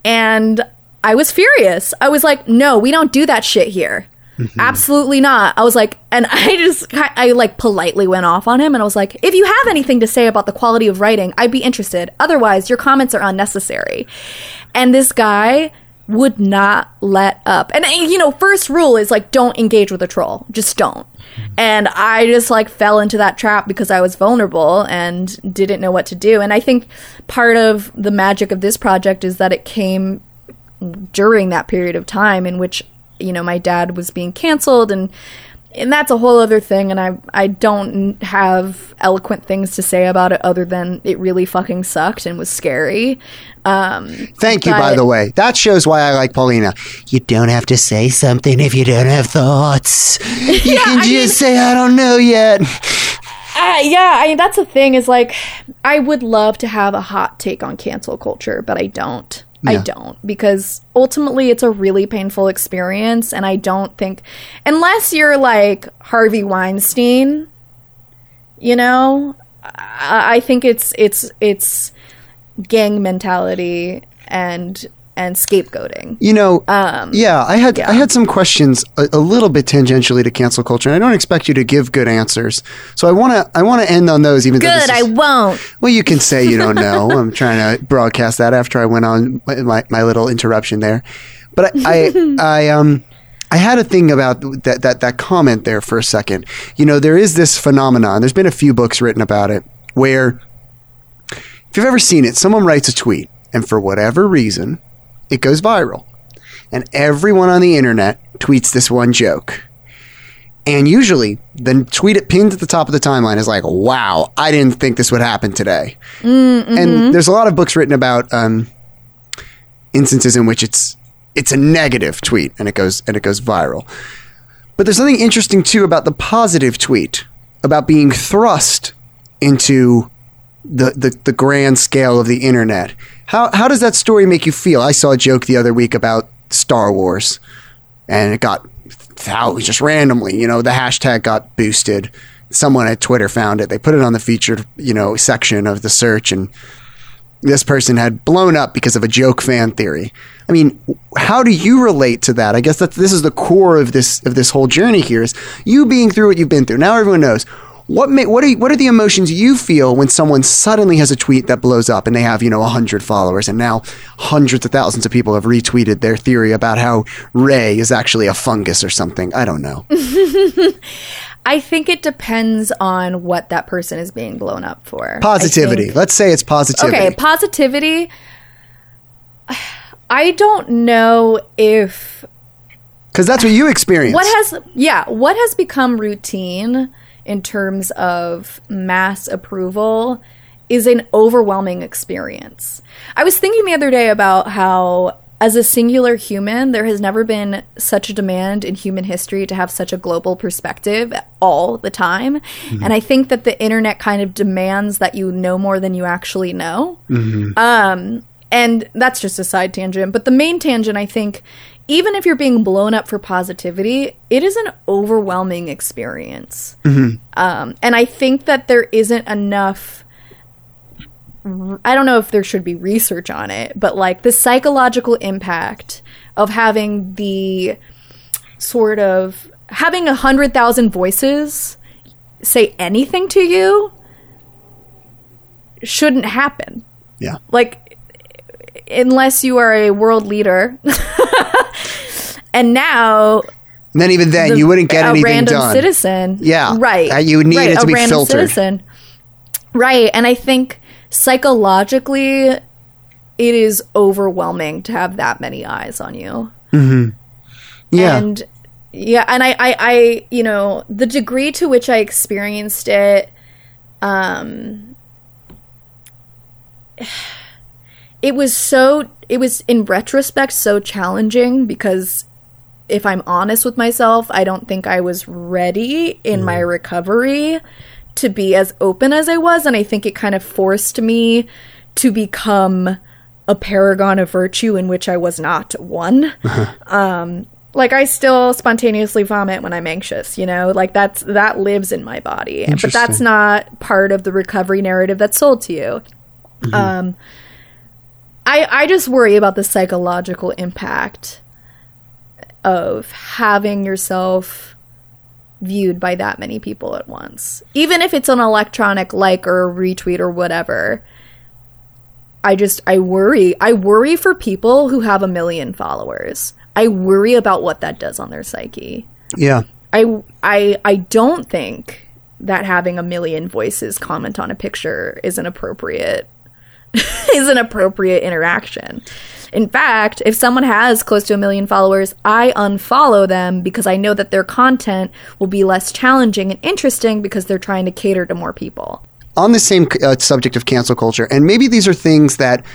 And I was furious. I was like, no, we don't do that shit here. Mm-hmm. Absolutely not. I was like, and *laughs* I just, I like politely went off on him and I was like, if you have anything to say about the quality of writing, I'd be interested. Otherwise, your comments are unnecessary. And this guy would not let up. And, and, you know, first rule is like, don't engage with a troll. Just don't. Mm-hmm. And I just like fell into that trap because I was vulnerable and didn't know what to do. And I think part of the magic of this project is that it came during that period of time in which you know my dad was being canceled and and that's a whole other thing and I I don't have eloquent things to say about it other than it really fucking sucked and was scary. Um Thank you, by the way. That shows why I like Paulina. You don't have to say something if you don't have thoughts. You *laughs* can I just mean- say, I don't know yet. Uh, yeah, I mean that's the thing is like I would love to have a hot take on cancel culture, but I don't. I don't because ultimately it's a really painful experience and I don't think unless you're like Harvey Weinstein, you know, I, I think it's it's it's gang mentality and and scapegoating. You know, Um, yeah, I had yeah. I had some questions a, a little bit tangentially to cancel culture, and I don't expect you to give good answers. So I want to I want to end on those. Even Good, I won't. well, you can say you don't *laughs* know. I'm trying to broadcast that after I went on my, my, my little interruption there, but I I, *laughs* I um. I had a thing about that, that that comment there for a second. You know, there is this phenomenon. There's been a few books written about it where if you've ever seen it, someone writes a tweet and for whatever reason, it goes viral. And everyone on the internet tweets this one joke. And usually, the tweet it pinned at the top of the timeline is like, wow, I didn't think this would happen today. And there's a lot of books written about um, instances in which it's it's a negative tweet and it goes and it goes viral. But there's something interesting too about the positive tweet, about being thrust into the, the, the grand scale of the internet. How, how does that story make you feel? I saw a joke the other week about Star Wars, and it got thou just randomly, you know, the hashtag got boosted. Someone at Twitter found it. They put it on the featured, you know, section of the search, and this person had blown up because of a joke fan theory. I mean, how do you relate to that? I guess that this is the core of this of this whole journey here is you being through what you've been through. Now everyone knows. What ma- what are you- what are the emotions you feel when someone suddenly has a tweet that blows up and they have you know hundred followers and now hundreds of thousands of people have retweeted their theory about how Rey is actually a fungus or something? I don't know. *laughs* I think it depends on what that person is being blown up for. Positivity. Let's say it's positivity. Okay, positivity. *sighs* I don't know if Because that's what you experience. what has yeah, what has become routine in terms of mass approval is an overwhelming experience. I was thinking the other day about how as a singular human, there has never been such a demand in human history to have such a global perspective all the time. And I think that the internet kind of demands that you know more than you actually know. Um, and that's just a side tangent. But the main tangent, I think, even if you're being blown up for positivity, it is an overwhelming experience. Um, and I think that there isn't enough. I don't know if there should be research on it, but like the psychological impact of having the sort of having a hundred thousand voices say anything to you shouldn't happen yeah. like unless you are a world leader *laughs* and now And then even then, the- you wouldn't get a anything random done. citizen Yeah. right Uh, you would need right, it to a be random filtered. citizen. right and i think psychologically it is overwhelming to have that many eyes on you Yeah. and yeah and I, I i you know the degree to which i experienced it um it was so it was in retrospect so challenging because if i'm honest with myself i don't think i was ready in my recovery to be as open as i was. And i think it kind of forced me to become a paragon of virtue in which i was not one. Um like i still spontaneously vomit when i'm anxious you know? Like that's that lives in my body. But that's not part of the recovery narrative that's sold to you. Um I, I just worry about the psychological impact of having yourself viewed by that many people at once. Even if it's an electronic like or a retweet or whatever. I just I worry. I worry for people who have a million followers. I worry about what that does on their psyche. yeah. I I I don't think that having a million voices comment on a picture is an appropriate *laughs* is an appropriate interaction. In fact, if someone has close to a million followers, I unfollow them because I know that their content will be less challenging and interesting because they're trying to cater to more people. on the same uh, subject of cancel culture, and maybe these are things that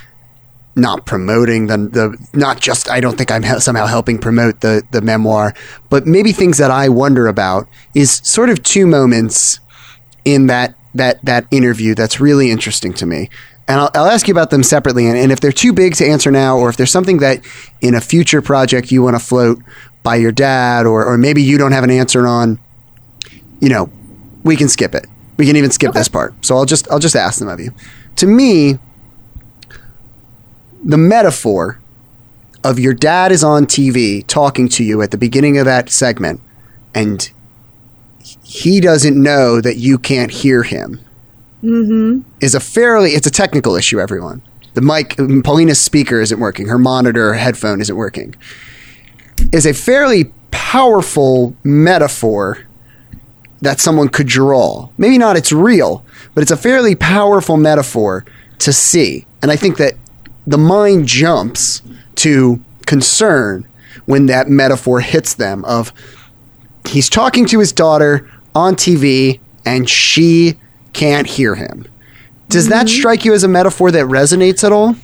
not promoting the, the not just I don't think I'm somehow helping promote the the memoir, but maybe things that I wonder about is sort of two moments in that that that interview that's really interesting to me. And I'll, I'll ask you about them separately. And, and if they're too big to answer now, or if there's something that in a future project you want to float by your dad, or, or maybe you don't have an answer on, you know, we can skip it. We can even skip this part. So I'll just I'll just ask them of you. To me, the metaphor of your dad is on TV talking to you at the beginning of that segment, and he doesn't know that you can't hear him. Mm-hmm. Is a fairly it's a technical issue. Everyone, the mic, Paulina's speaker isn't working. Her monitor, her headphone isn't working. Is a fairly powerful metaphor that someone could draw. Maybe not it's real, but it's a fairly powerful metaphor to see. And I think that the mind jumps to concern when that metaphor hits them of he's talking to his daughter on TV and she can't hear him. Does that strike you as a metaphor that resonates at all?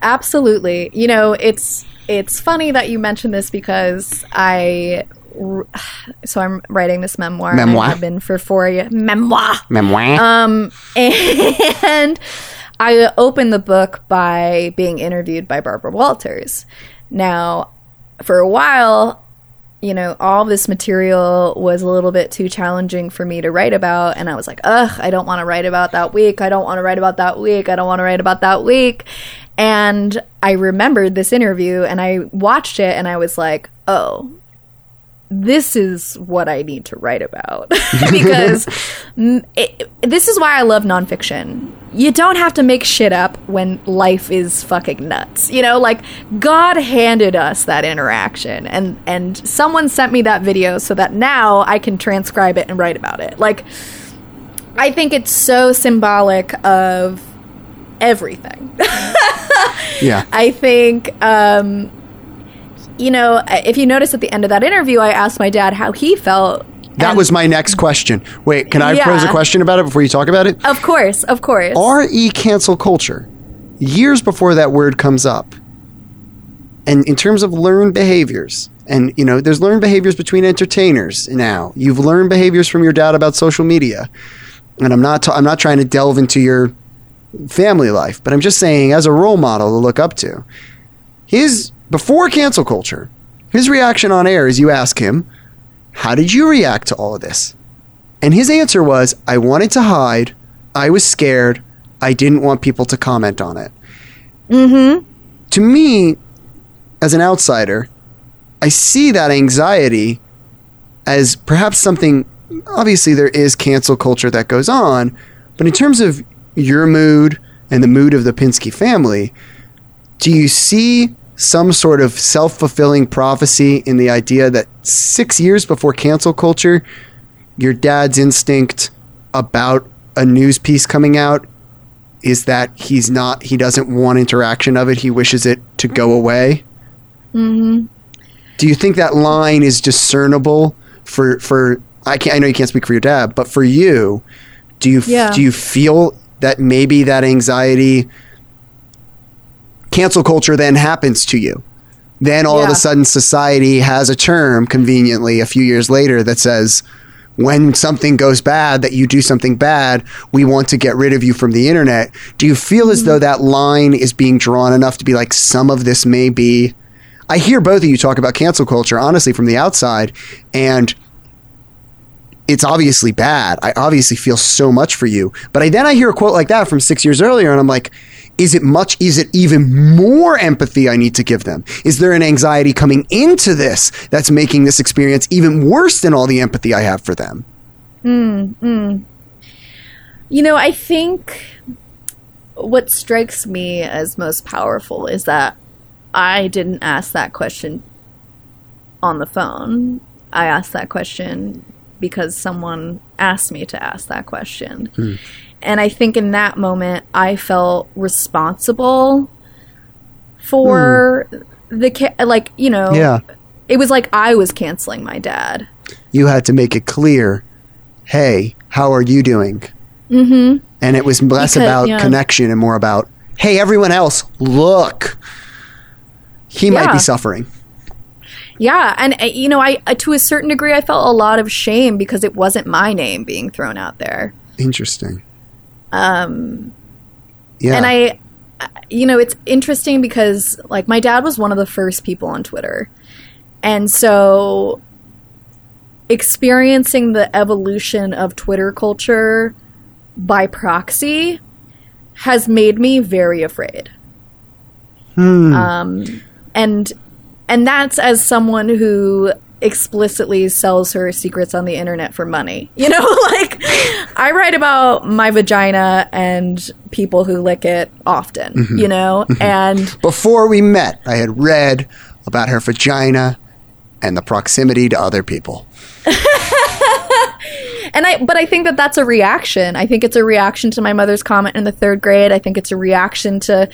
Absolutely. You know, it's it's funny that you mentioned this because I *sighs* so I'm writing this memoir. Memoir? I have been for four years. Memoir. Memoir. Um, *laughs* and I opened the book by being interviewed by Barbara Walters. Now, for a while, you know, all this material was a little bit too challenging for me to write about. And I was like, ugh, I don't want to write about that week. I don't want to write about that week. I don't want to write about that week. And I remembered this interview and I watched it and I was like, oh, this is what I need to write about *laughs* because *laughs* it, this is why I love nonfiction. You don't have to make shit up when life is fucking nuts. You know, like God handed us that interaction and and someone sent me that video so that now I can transcribe it and write about it. Like I think it's so symbolic of everything. *laughs* yeah. I think, um, you know, if you notice at the end of that interview, I asked my dad how he felt. That and- was my next question. Wait, can I pose a question about it before you talk about it? Of course, of course. RE cancel culture, years before that word comes up, and in terms of learned behaviors, and you know, there's learned behaviors between entertainers now. You've learned behaviors from your dad about social media, and I'm not. i I'm not trying to delve into your family life, but I'm just saying as a role model to look up to. His before cancel culture, his reaction on air is you ask him, "How did you react to all of this?" And his answer was, I wanted to hide. I was scared. I didn't want people to comment on it. Mm-hmm. To me, as an outsider, I see that anxiety as perhaps something. Obviously, there is cancel culture that goes on, but in terms of your mood and the mood of the Pinsky family, do you see some sort of self fulfilling prophecy in the idea that six years before cancel culture, your dad's instinct about a news piece coming out is that he's not he doesn't want interaction of it he wishes it to go away mm-hmm. do you think that line is discernible for for i can't i know you can't speak for your dad but for you do you Yeah. do you feel that maybe that anxiety cancel culture then happens to you then all of a sudden society has a term conveniently a few years later that says when something goes bad that you do something bad we want to get rid of you from the internet do you feel as though mm-hmm. that line is being drawn enough to be like some of this may be i hear both of you talk about cancel culture honestly from the outside and it's obviously bad. I obviously feel so much for you. But I then I hear a quote like that from six years earlier, and I'm like, is it much? Is it even more empathy I need to give them? Is there an anxiety coming into this that's making this experience even worse than all the empathy I have for them? Hmm, hmm. You know, I think what strikes me as most powerful is that I didn't ask that question on the phone. I asked that question because someone asked me to ask that question. Hmm. And I think in that moment, I felt responsible for the ca- like, you know, Yeah. it was like I was canceling my dad. You had to make it clear, hey, how are you doing? Mm-hmm. And it was less Because- about yeah. connection and more about, hey, everyone else, look, he might be suffering. Yeah, and uh, you know, I uh, to a certain degree, I felt a lot of shame because it wasn't my name being thrown out there. Interesting. Um, yeah. And I, you know, it's interesting because like my dad was one of the first people on Twitter. And so experiencing the evolution of Twitter culture by proxy has made me very afraid. Um, and and that's as someone who explicitly sells her secrets on the internet for money. *laughs* You know, *laughs* like I write about my vagina and people who lick it often, mm-hmm. you know? Mm-hmm. And Before we met, I had read about her vagina and the proximity to other people. *laughs* and I but I think that that's a reaction. I think it's a reaction to my mother's comment in the 3rd grade. I think it's a reaction to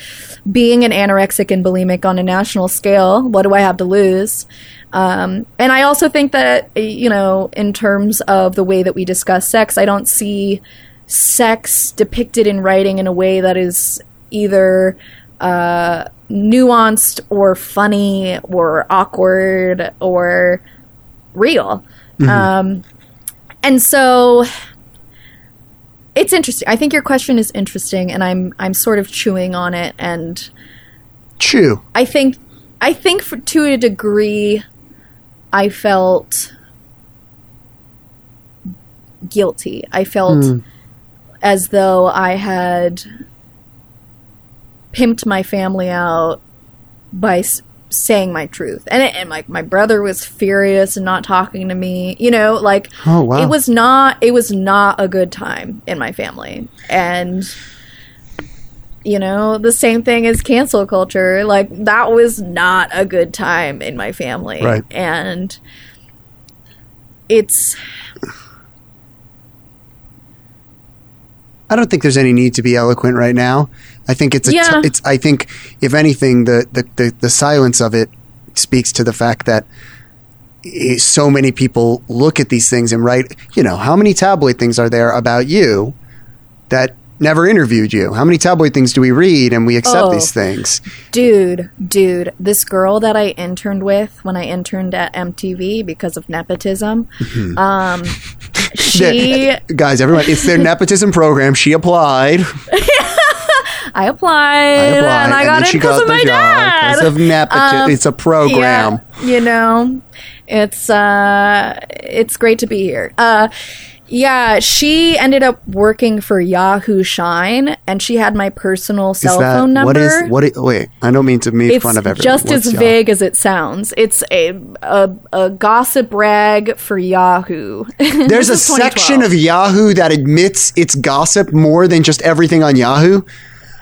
being an anorexic and bulimic on a national scale. What do I have to lose? Um, and I also think that, you know, in terms of the way that we discuss sex, I don't see sex depicted in writing in a way that is either uh, nuanced or funny or awkward or real. Um, and so it's interesting. I think your question is interesting, and I'm I'm sort of chewing on it, and Chew. I think I think for, to a degree, I felt guilty. I felt hmm. as though I had pimped my family out by s- saying my truth, and, it, and like my brother was furious and not talking to me. You know, like Oh, wow. it was not it was not a good time in my family, and you know the same thing as cancel culture like that was not a good time in my family Right. and it's I don't think there's any need to be eloquent right now. I think it's a t- Yeah. it's I think if anything the, the the the silence of it speaks to the fact that so many people look at these things and write, you know, how many tabloid things are there about you that never interviewed you? How many tabloid things do we read and we accept Oh. these things? dude dude this girl that i interned with when i interned at mtv because of nepotism Mm-hmm. um *laughs* she Guys, everyone, it's their *laughs* nepotism program. She applied. *laughs* i applied, I applied, and i got then in she because got of the my job dad because of nepotism. Um, it's a program. Yeah, you know, it's uh, it's great to be here. Uh, yeah, she ended up working for Yahoo Shine, and she had my personal cell that phone number. what is what? Is, wait, I don't mean to make it's fun of everyone. just What's as y'all? vague as it sounds. It's a a, a gossip rag for Yahoo. *laughs* There's a section of Yahoo that admits it's gossip more than just everything on Yahoo.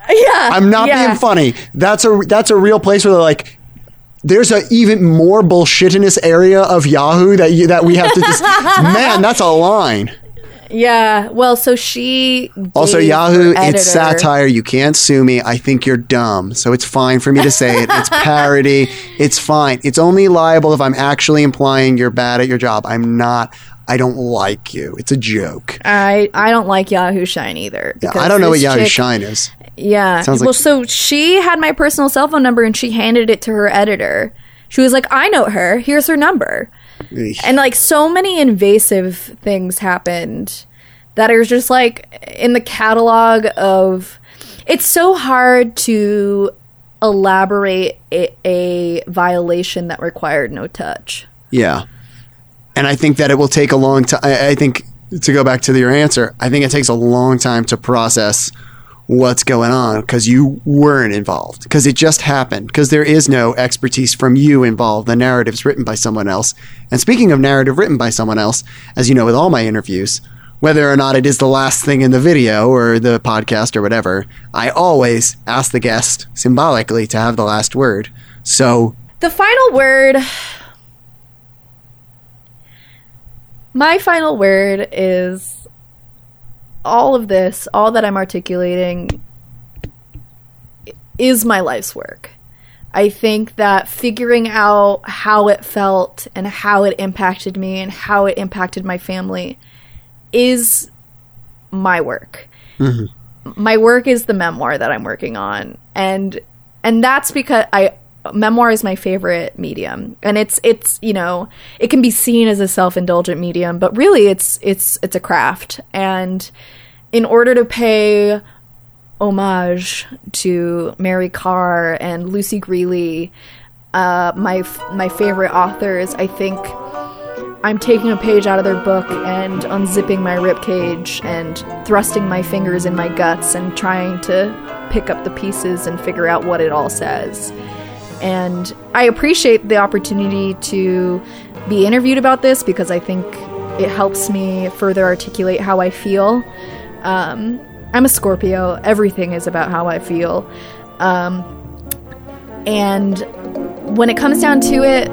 yeah, I'm not yeah. being funny. That's a that's a real place where they're like. There's a even more bullshittiness area of Yahoo that you that we have to just *laughs* man. That's a line. Yeah, well, so she Also, Yahoo, it's satire. You can't sue me. I think you're dumb, so it's fine for me to say it. It's parody. It's fine. It's only liable if I'm actually implying you're bad at your job. I'm not. I don't like you. It's a joke. I I don't like Yahoo Shine either. Yeah, I don't know what Yahoo chick- Shine is. Yeah. Well, so she had my personal cell phone number and she handed it to her editor. She was like, "I know her. Here's her number." Eesh. And like so many invasive things happened that are just like in the catalog of it's so hard to elaborate a, a violation that required no touch. Yeah. And I think that it will take a long time. I think to go back to your answer, I think it takes a long time to process what's going on because you weren't involved, because it just happened, because there is no expertise from you involved. The narrative's written by someone else. And speaking of narrative written by someone else, as you know, with all my interviews, whether or not it is the last thing in the video or the podcast or whatever, I always ask the guest symbolically to have the last word. So The final word. My final word is all of this, all that I'm articulating is my life's work. I think that figuring out how it felt and how it impacted me and how it impacted my family is my work. Mm-hmm. My work is the memoir that I'm working on and and that's because I memoir is my favorite medium and it's it's you know it can be seen as a self-indulgent medium but really it's it's it's a craft and in order to pay homage to Mary Karr and Lucy Grealy, uh, my my favorite authors, I think I'm taking a page out of their book and unzipping my ribcage and thrusting my fingers in my guts and trying to pick up the pieces and figure out what it all says. And I appreciate the opportunity to be interviewed about this because I think it helps me further articulate how I feel. Um, I'm a Scorpio. Everything is about how I feel. Um, and when it comes down to it,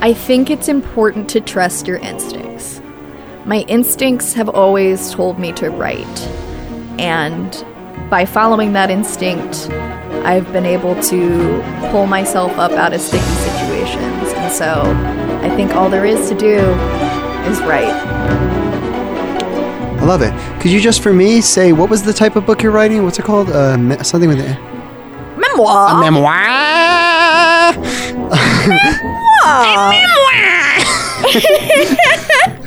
I think it's important to trust your instincts. My instincts have always told me to write. And by following that instinct, I've been able to pull myself up out of sticky situations. And so I think all there is to do is write. I love it. Could you just for me say what was the type of book you're writing? What's it called? Uh, me- something with it. Memoir! A memoir. *laughs* memoir. memoir. *laughs* *laughs*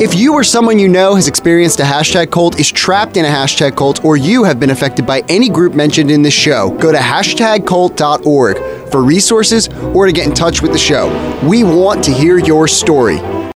If you or someone you know has experienced a hashtag cult, is trapped in a hashtag cult, or you have been affected by any group mentioned in this show, go to hashtagcult.org for resources or to get in touch with the show. We want to hear your story.